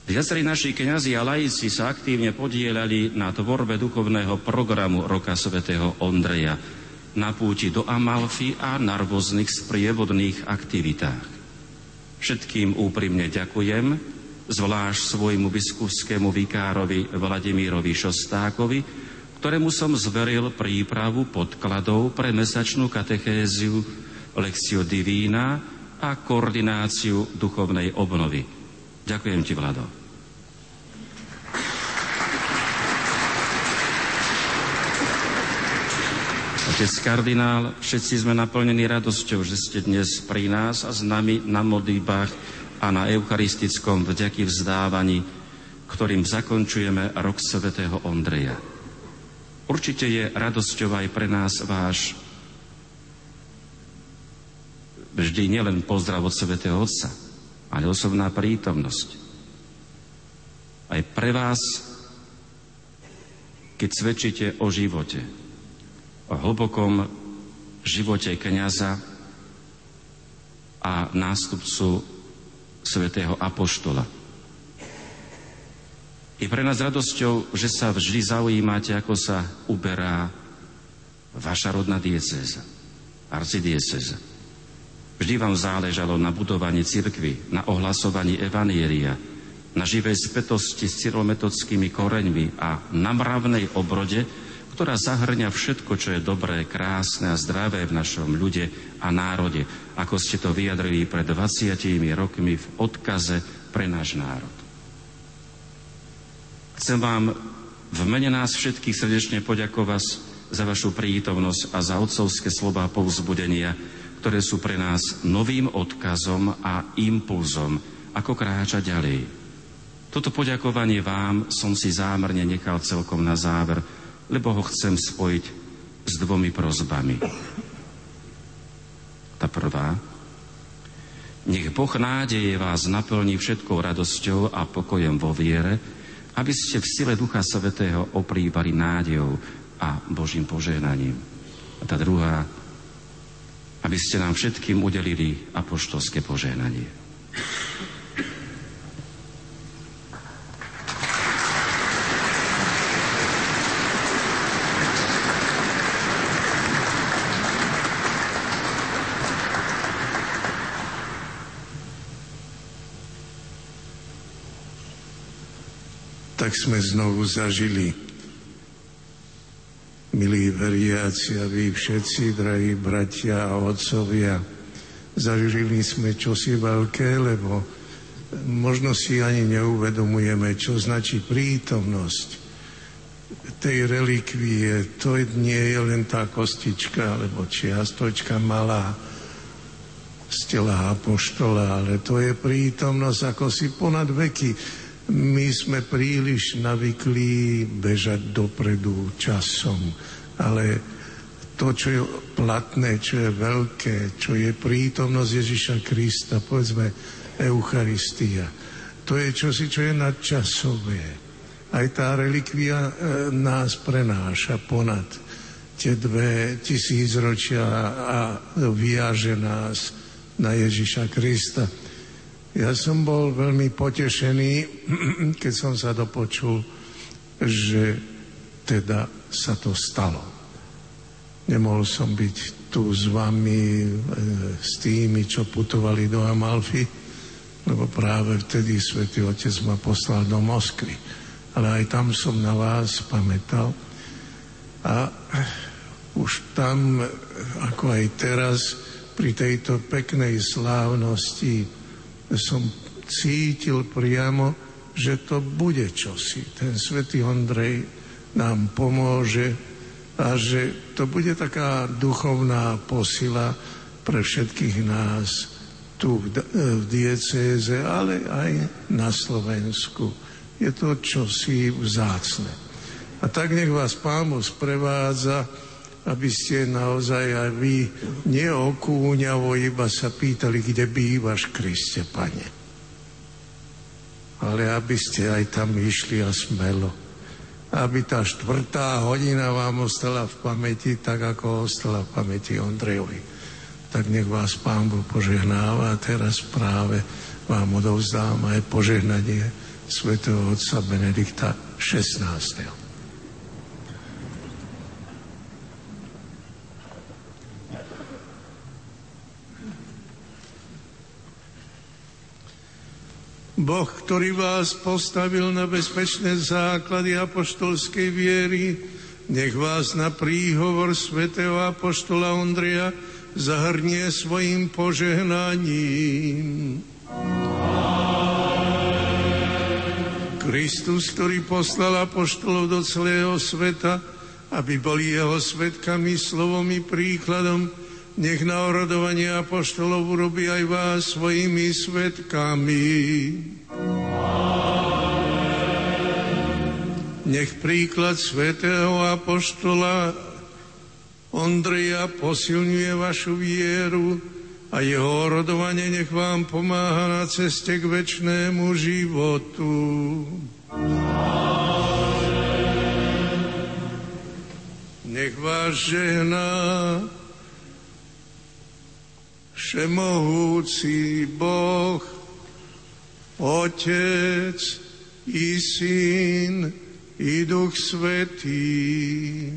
S7: Viacerí naši kňazi a laici sa aktívne podielali na tvorbe duchovného programu Roka svätého Ondreja na púti do Amalfy a na rôznych sprievodných aktivitách. Všetkým úprimne ďakujem zvlášť svojmu biskupskému vikárovi Vladimírovi Šostákovi, ktorému som zveril prípravu podkladov pre mesačnú katechéziu Lexio Divína a koordináciu duchovnej obnovy. Ďakujem ti, Vlado. Otec kardinál, všetci sme naplnení radosťou, že ste dnes pri nás a s nami na modlíbách a na eucharistickom vďaky vzdávaní, ktorým zakončujeme rok svätého Ondreja. Určite je radosťou aj pre nás váš vždy nielen pozdrav od svätého Otca, ale osobná prítomnosť. Aj pre vás, keď svedčíte o živote, o hlbokom živote kniaza a nástupcu svätého Apoštola. Je pre nás radosťou, že sa vždy zaujímate, ako sa uberá vaša rodná diecéza, arcidiecéza. Vždy vám záležalo na budovaní cirkvy, na ohlasovaní evanielia, na živej spätosti s cyrometodskými koreňmi a na mravnej obrode, ktorá zahrňa všetko, čo je dobré, krásne a zdravé v našom ľude a národe, ako ste to vyjadrili pred 20 rokmi v odkaze pre náš národ. Chcem vám v mene nás všetkých srdečne poďakovať za vašu prítomnosť a za otcovské slova povzbudenia, ktoré sú pre nás novým odkazom a impulzom, ako kráčať ďalej. Toto poďakovanie vám som si zámerne nechal celkom na záver, lebo ho chcem spojiť s dvomi prozbami. Tá prvá. Nech Boh nádeje vás naplní všetkou radosťou a pokojom vo viere, aby ste v sile Ducha Svetého oprývali nádejou a Božím požehnaním. A tá druhá, aby ste nám všetkým udelili apoštolské požehnanie.
S1: Tak sme znovu zažili. Milí veriaci a vy všetci, drahí bratia a otcovia, zažili sme čosi veľké, lebo možno si ani neuvedomujeme, čo značí prítomnosť tej relikvie. To nie je len tá kostička, alebo čiastočka malá z tela apoštola, ale to je prítomnosť ako si ponad veky my sme príliš navykli bežať dopredu časom, ale to, čo je platné, čo je veľké, čo je prítomnosť Ježiša Krista, povedzme Eucharistia, to je čosi, čo je nadčasové. Aj tá relikvia e, nás prenáša ponad tie dve tisícročia a viaže nás na Ježiša Krista. Ja som bol veľmi potešený, keď som sa dopočul, že teda sa to stalo. Nemohol som byť tu s vami, e, s tými, čo putovali do Amalfy, lebo práve vtedy Svetý Otec ma poslal do Moskvy. Ale aj tam som na vás pamätal. A už tam, ako aj teraz, pri tejto peknej slávnosti som cítil priamo, že to bude čosi. Ten svätý Ondrej nám pomôže a že to bude taká duchovná posila pre všetkých nás tu v, v diecéze, ale aj na Slovensku. Je to čosi vzácne. A tak nech vás Pán sprevádza, aby ste naozaj aj vy neokúňavo iba sa pýtali, kde bývaš, Kriste, Pane. Ale aby ste aj tam išli a smelo. Aby tá štvrtá hodina vám ostala v pamäti, tak ako ostala v pamäti Ondrejovi. Tak nech vás Pán Boh požehnáva a teraz práve vám odovzdám aj požehnanie svätého otca Benedikta 16. Boh, ktorý vás postavil na bezpečné základy apoštolskej viery, nech vás na príhovor svätého apoštola Ondreja zahrnie svojim požehnaním. Kristus, ktorý poslal apoštolov do celého sveta, aby boli jeho svetkami, slovom i príkladom, nech na orodovanie apoštolov urobí aj vás svojimi svetkami. Nech príklad svätého apoštola Ondreja posilňuje vašu vieru a jeho orodovanie nech vám pomáha na ceste k väčšnému životu. Nech vás žehná všemohúci Boh, Otec i Syn i Duch Svetý.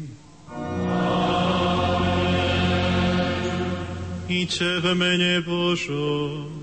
S5: Iče v mene Božom.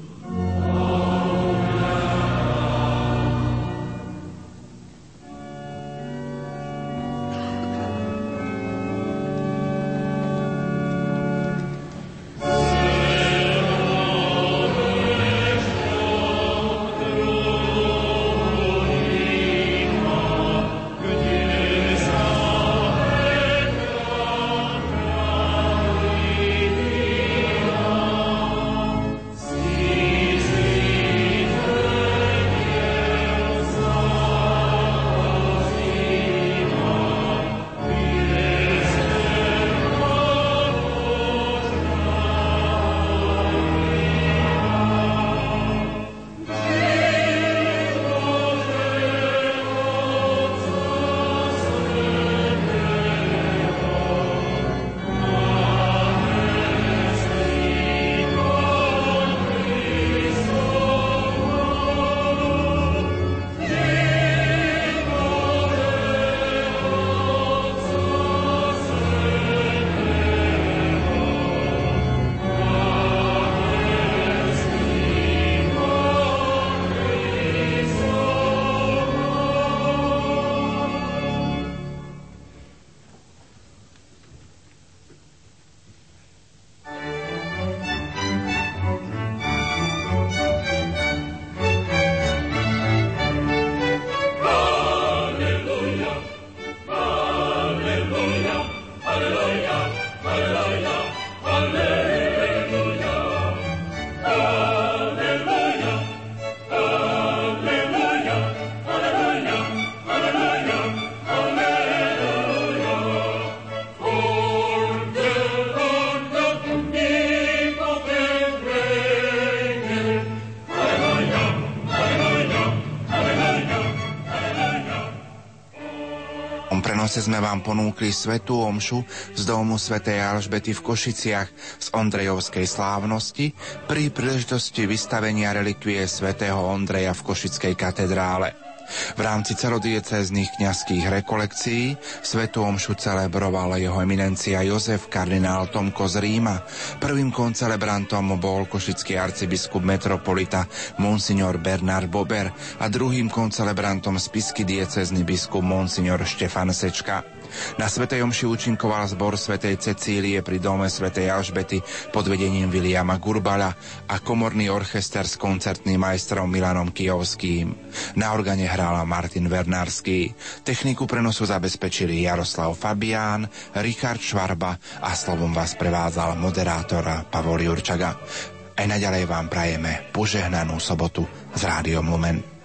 S9: Čase sme vám ponúkli svetú omšu z domu svätej Alžbety v Košiciach z Ondrejovskej slávnosti pri príležitosti vystavenia relikvie svätého Ondreja v Košickej katedrále. V rámci celodiecéznych kňazských rekolekcií Svetu Omšu celebroval jeho eminencia Jozef kardinál Tomko z Ríma. Prvým koncelebrantom bol košický arcibiskup metropolita Monsignor Bernard Bober a druhým koncelebrantom spisky diecézny biskup Monsignor Štefan Sečka. Na Svetej Omši účinkoval zbor Svetej Cecílie pri dome Svetej Alžbety pod vedením Viliama Gurbala a komorný orchester s koncertným majstrom Milanom Kijovským. Na organe hrála Martin Vernársky. Techniku prenosu zabezpečili Jaroslav Fabián, Richard Švarba a slovom vás prevádzal moderátor Pavol Jurčaga. Aj naďalej vám prajeme požehnanú sobotu s Rádiom Lumen.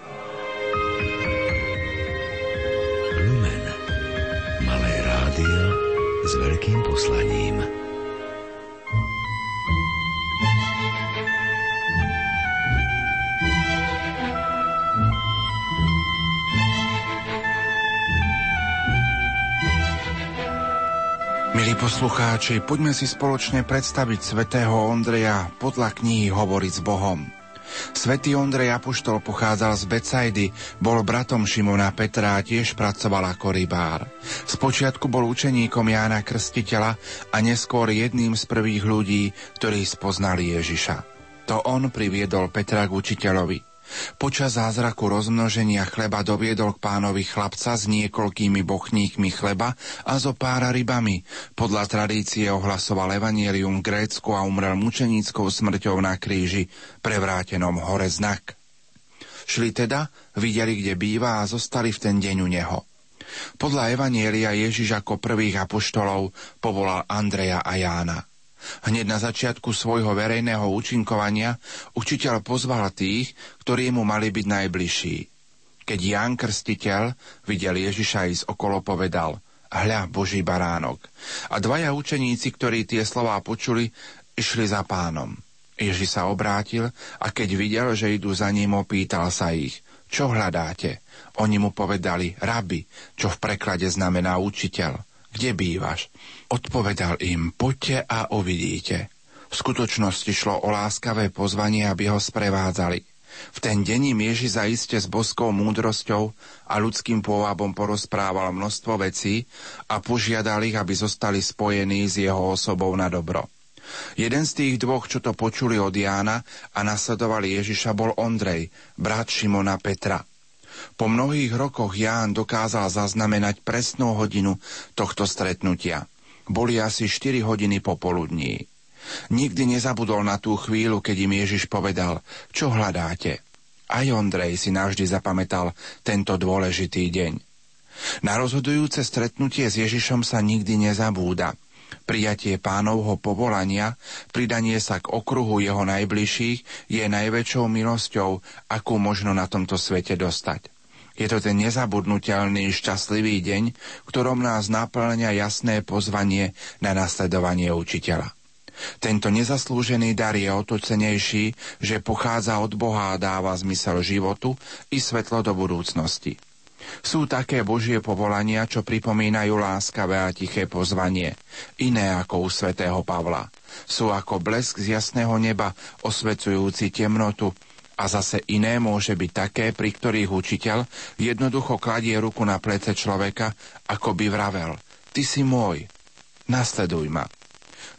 S12: Veľkým poslaním.
S9: Milí poslucháči, poďme si spoločne predstaviť svätého Ondreja podľa knihy Hovoriť s Bohom. Svetý Ondrej Apoštol pochádzal z Becajdy, bol bratom Šimona Petra a tiež pracoval ako rybár. Spočiatku bol učeníkom Jána Krstiteľa a neskôr jedným z prvých ľudí, ktorí spoznali Ježiša. To on priviedol Petra k učiteľovi. Počas zázraku rozmnoženia chleba doviedol k pánovi chlapca s niekoľkými bochníkmi chleba a zo pára rybami. Podľa tradície ohlasoval evanielium v Grécku a umrel mučenickou smrťou na kríži, prevrátenom hore znak. Šli teda, videli, kde býva a zostali v ten deň u neho. Podľa Evanielia Ježiš ako prvých apoštolov povolal Andreja a Jána. Hneď na začiatku svojho verejného účinkovania učiteľ pozval tých, ktorí mu mali byť najbližší. Keď Ján Krstiteľ videl Ježiša ísť okolo, povedal Hľa, Boží baránok. A dvaja učeníci, ktorí tie slová počuli, išli za pánom. Ježiš sa obrátil a keď videl, že idú za ním, opýtal sa ich, čo hľadáte? Oni mu povedali, rabi, čo v preklade znamená učiteľ kde bývaš? Odpovedal im, poďte a uvidíte. V skutočnosti šlo o láskavé pozvanie, aby ho sprevádzali. V ten deň im Ježi zaiste s boskou múdrosťou a ľudským pôvabom porozprával množstvo vecí a požiadal ich, aby zostali spojení s jeho osobou na dobro. Jeden z tých dvoch, čo to počuli od Jána a nasledovali Ježiša, bol Ondrej, brat Šimona Petra – po mnohých rokoch Ján dokázal zaznamenať presnú hodinu tohto stretnutia. Boli asi 4 hodiny popoludní. Nikdy nezabudol na tú chvíľu, keď im Ježiš povedal, čo hľadáte. Aj Ondrej si navždy zapamätal tento dôležitý deň. Na rozhodujúce stretnutie s Ježišom sa nikdy nezabúda. Prijatie pánovho povolania, pridanie sa k okruhu jeho najbližších je najväčšou milosťou, akú možno na tomto svete dostať. Je to ten nezabudnutelný, šťastlivý deň, ktorom nás naplňa jasné pozvanie na nasledovanie učiteľa. Tento nezaslúžený dar je o to cenejší, že pochádza od Boha a dáva zmysel životu i svetlo do budúcnosti. Sú také Božie povolania, čo pripomínajú láskavé a tiché pozvanie, iné ako u svätého Pavla. Sú ako blesk z jasného neba, osvecujúci temnotu, a zase iné môže byť také, pri ktorých učiteľ jednoducho kladie ruku na plece človeka, ako by vravel, ty si môj, nasleduj ma.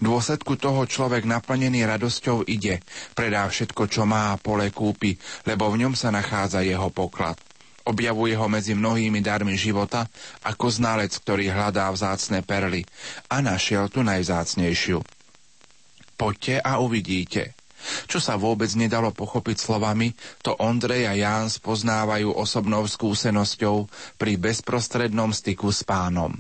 S9: V dôsledku toho človek naplnený radosťou ide, predá všetko, čo má a pole kúpi, lebo v ňom sa nachádza jeho poklad. Objavuje ho medzi mnohými darmi života ako ználec, ktorý hľadá vzácne perly a našiel tu najvzácnejšiu. Poďte a uvidíte. Čo sa vôbec nedalo pochopiť slovami, to Ondrej a Ján spoznávajú osobnou skúsenosťou pri bezprostrednom styku s pánom.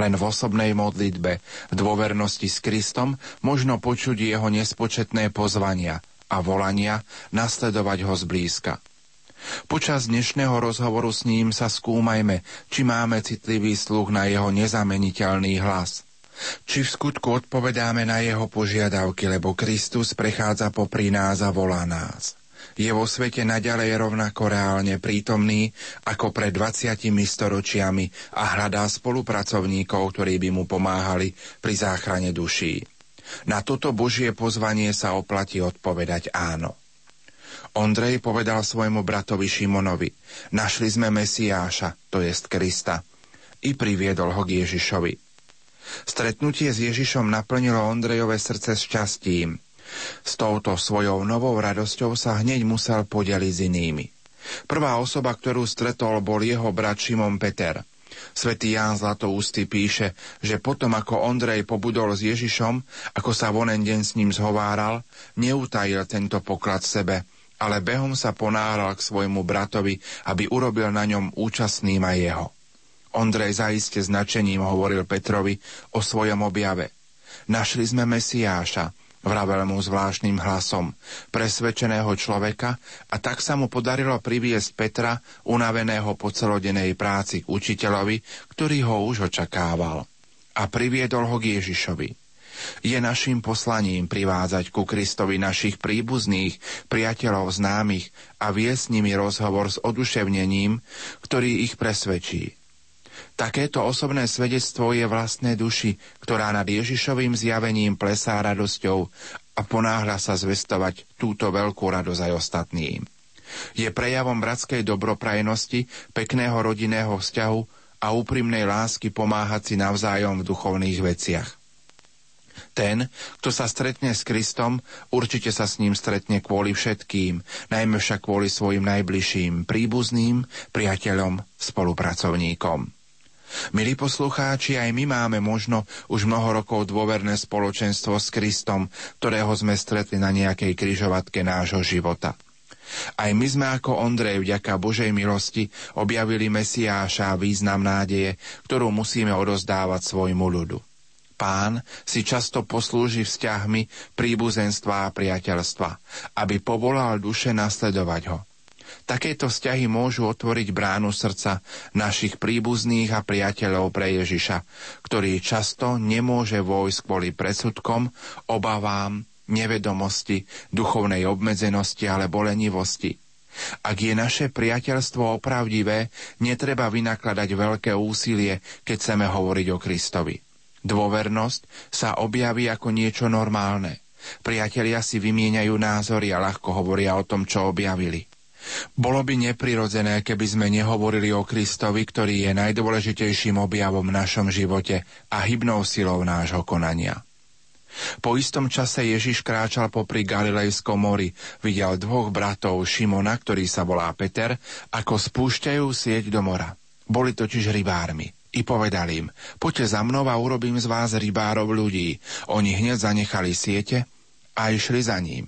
S9: Len v osobnej modlitbe, v dôvernosti s Kristom, možno počuť jeho nespočetné pozvania a volania nasledovať ho zblízka. Počas dnešného rozhovoru s ním sa skúmajme, či máme citlivý sluch na jeho nezameniteľný hlas – či v skutku odpovedáme na jeho požiadavky, lebo Kristus prechádza popri nás a volá nás. Je vo svete naďalej rovnako reálne prítomný ako pred 20 storočiami a hľadá spolupracovníkov, ktorí by mu pomáhali pri záchrane duší. Na toto Božie pozvanie sa oplatí odpovedať áno. Ondrej povedal svojmu bratovi Šimonovi, našli sme Mesiáša, to jest Krista, i priviedol ho k Ježišovi. Stretnutie s Ježišom naplnilo Ondrejové srdce šťastím. S touto svojou novou radosťou sa hneď musel podeliť s inými. Prvá osoba, ktorú stretol, bol jeho brat Šimon Peter. Svetý Ján Zlatoústy píše, že potom ako Ondrej pobudol s Ježišom, ako sa vonen deň s ním zhováral, neutajil tento poklad sebe, ale behom sa ponáral k svojmu bratovi, aby urobil na ňom účastným aj jeho. Ondrej zaiste značením hovoril Petrovi o svojom objave. Našli sme Mesiáša, vravel mu zvláštnym hlasom, presvedčeného človeka a tak sa mu podarilo priviesť Petra, unaveného po celodenej práci k učiteľovi, ktorý ho už očakával. A priviedol ho k Ježišovi. Je našim poslaním privádzať ku Kristovi našich príbuzných, priateľov známych a viesť s nimi rozhovor s oduševnením, ktorý ich presvedčí. Takéto osobné svedectvo je vlastné duši, ktorá nad Ježišovým zjavením plesá radosťou a ponáhľa sa zvestovať túto veľkú radosť aj ostatným. Je prejavom bratskej dobroprajnosti, pekného rodinného vzťahu a úprimnej lásky pomáhať si navzájom v duchovných veciach. Ten, kto sa stretne s Kristom, určite sa s ním stretne kvôli všetkým, najmä však kvôli svojim najbližším príbuzným, priateľom, spolupracovníkom. Milí poslucháči, aj my máme možno už mnoho rokov dôverné spoločenstvo s Kristom, ktorého sme stretli na nejakej kryžovatke nášho života. Aj my sme ako Ondrej vďaka Božej milosti objavili Mesiáša a význam nádeje, ktorú musíme odozdávať svojmu ľudu. Pán si často poslúži vzťahmi príbuzenstva a priateľstva, aby povolal duše nasledovať ho. Takéto vzťahy môžu otvoriť bránu srdca našich príbuzných a priateľov pre Ježiša, ktorý často nemôže vojsť kvôli predsudkom, obavám, nevedomosti, duchovnej obmedzenosti alebo lenivosti. Ak je naše priateľstvo opravdivé, netreba vynakladať veľké úsilie, keď chceme hovoriť o Kristovi. Dôvernosť sa objaví ako niečo normálne. Priatelia si vymieňajú názory a ľahko hovoria o tom, čo objavili. Bolo by neprirodzené, keby sme nehovorili o Kristovi, ktorý je najdôležitejším objavom v našom živote a hybnou silou nášho konania. Po istom čase Ježiš kráčal popri Galilejskom mori, videl dvoch bratov Šimona, ktorý sa volá Peter, ako spúšťajú sieť do mora. Boli totiž rybármi. I povedal im, poďte za mnou a urobím z vás rybárov ľudí. Oni hneď zanechali siete a išli za ním.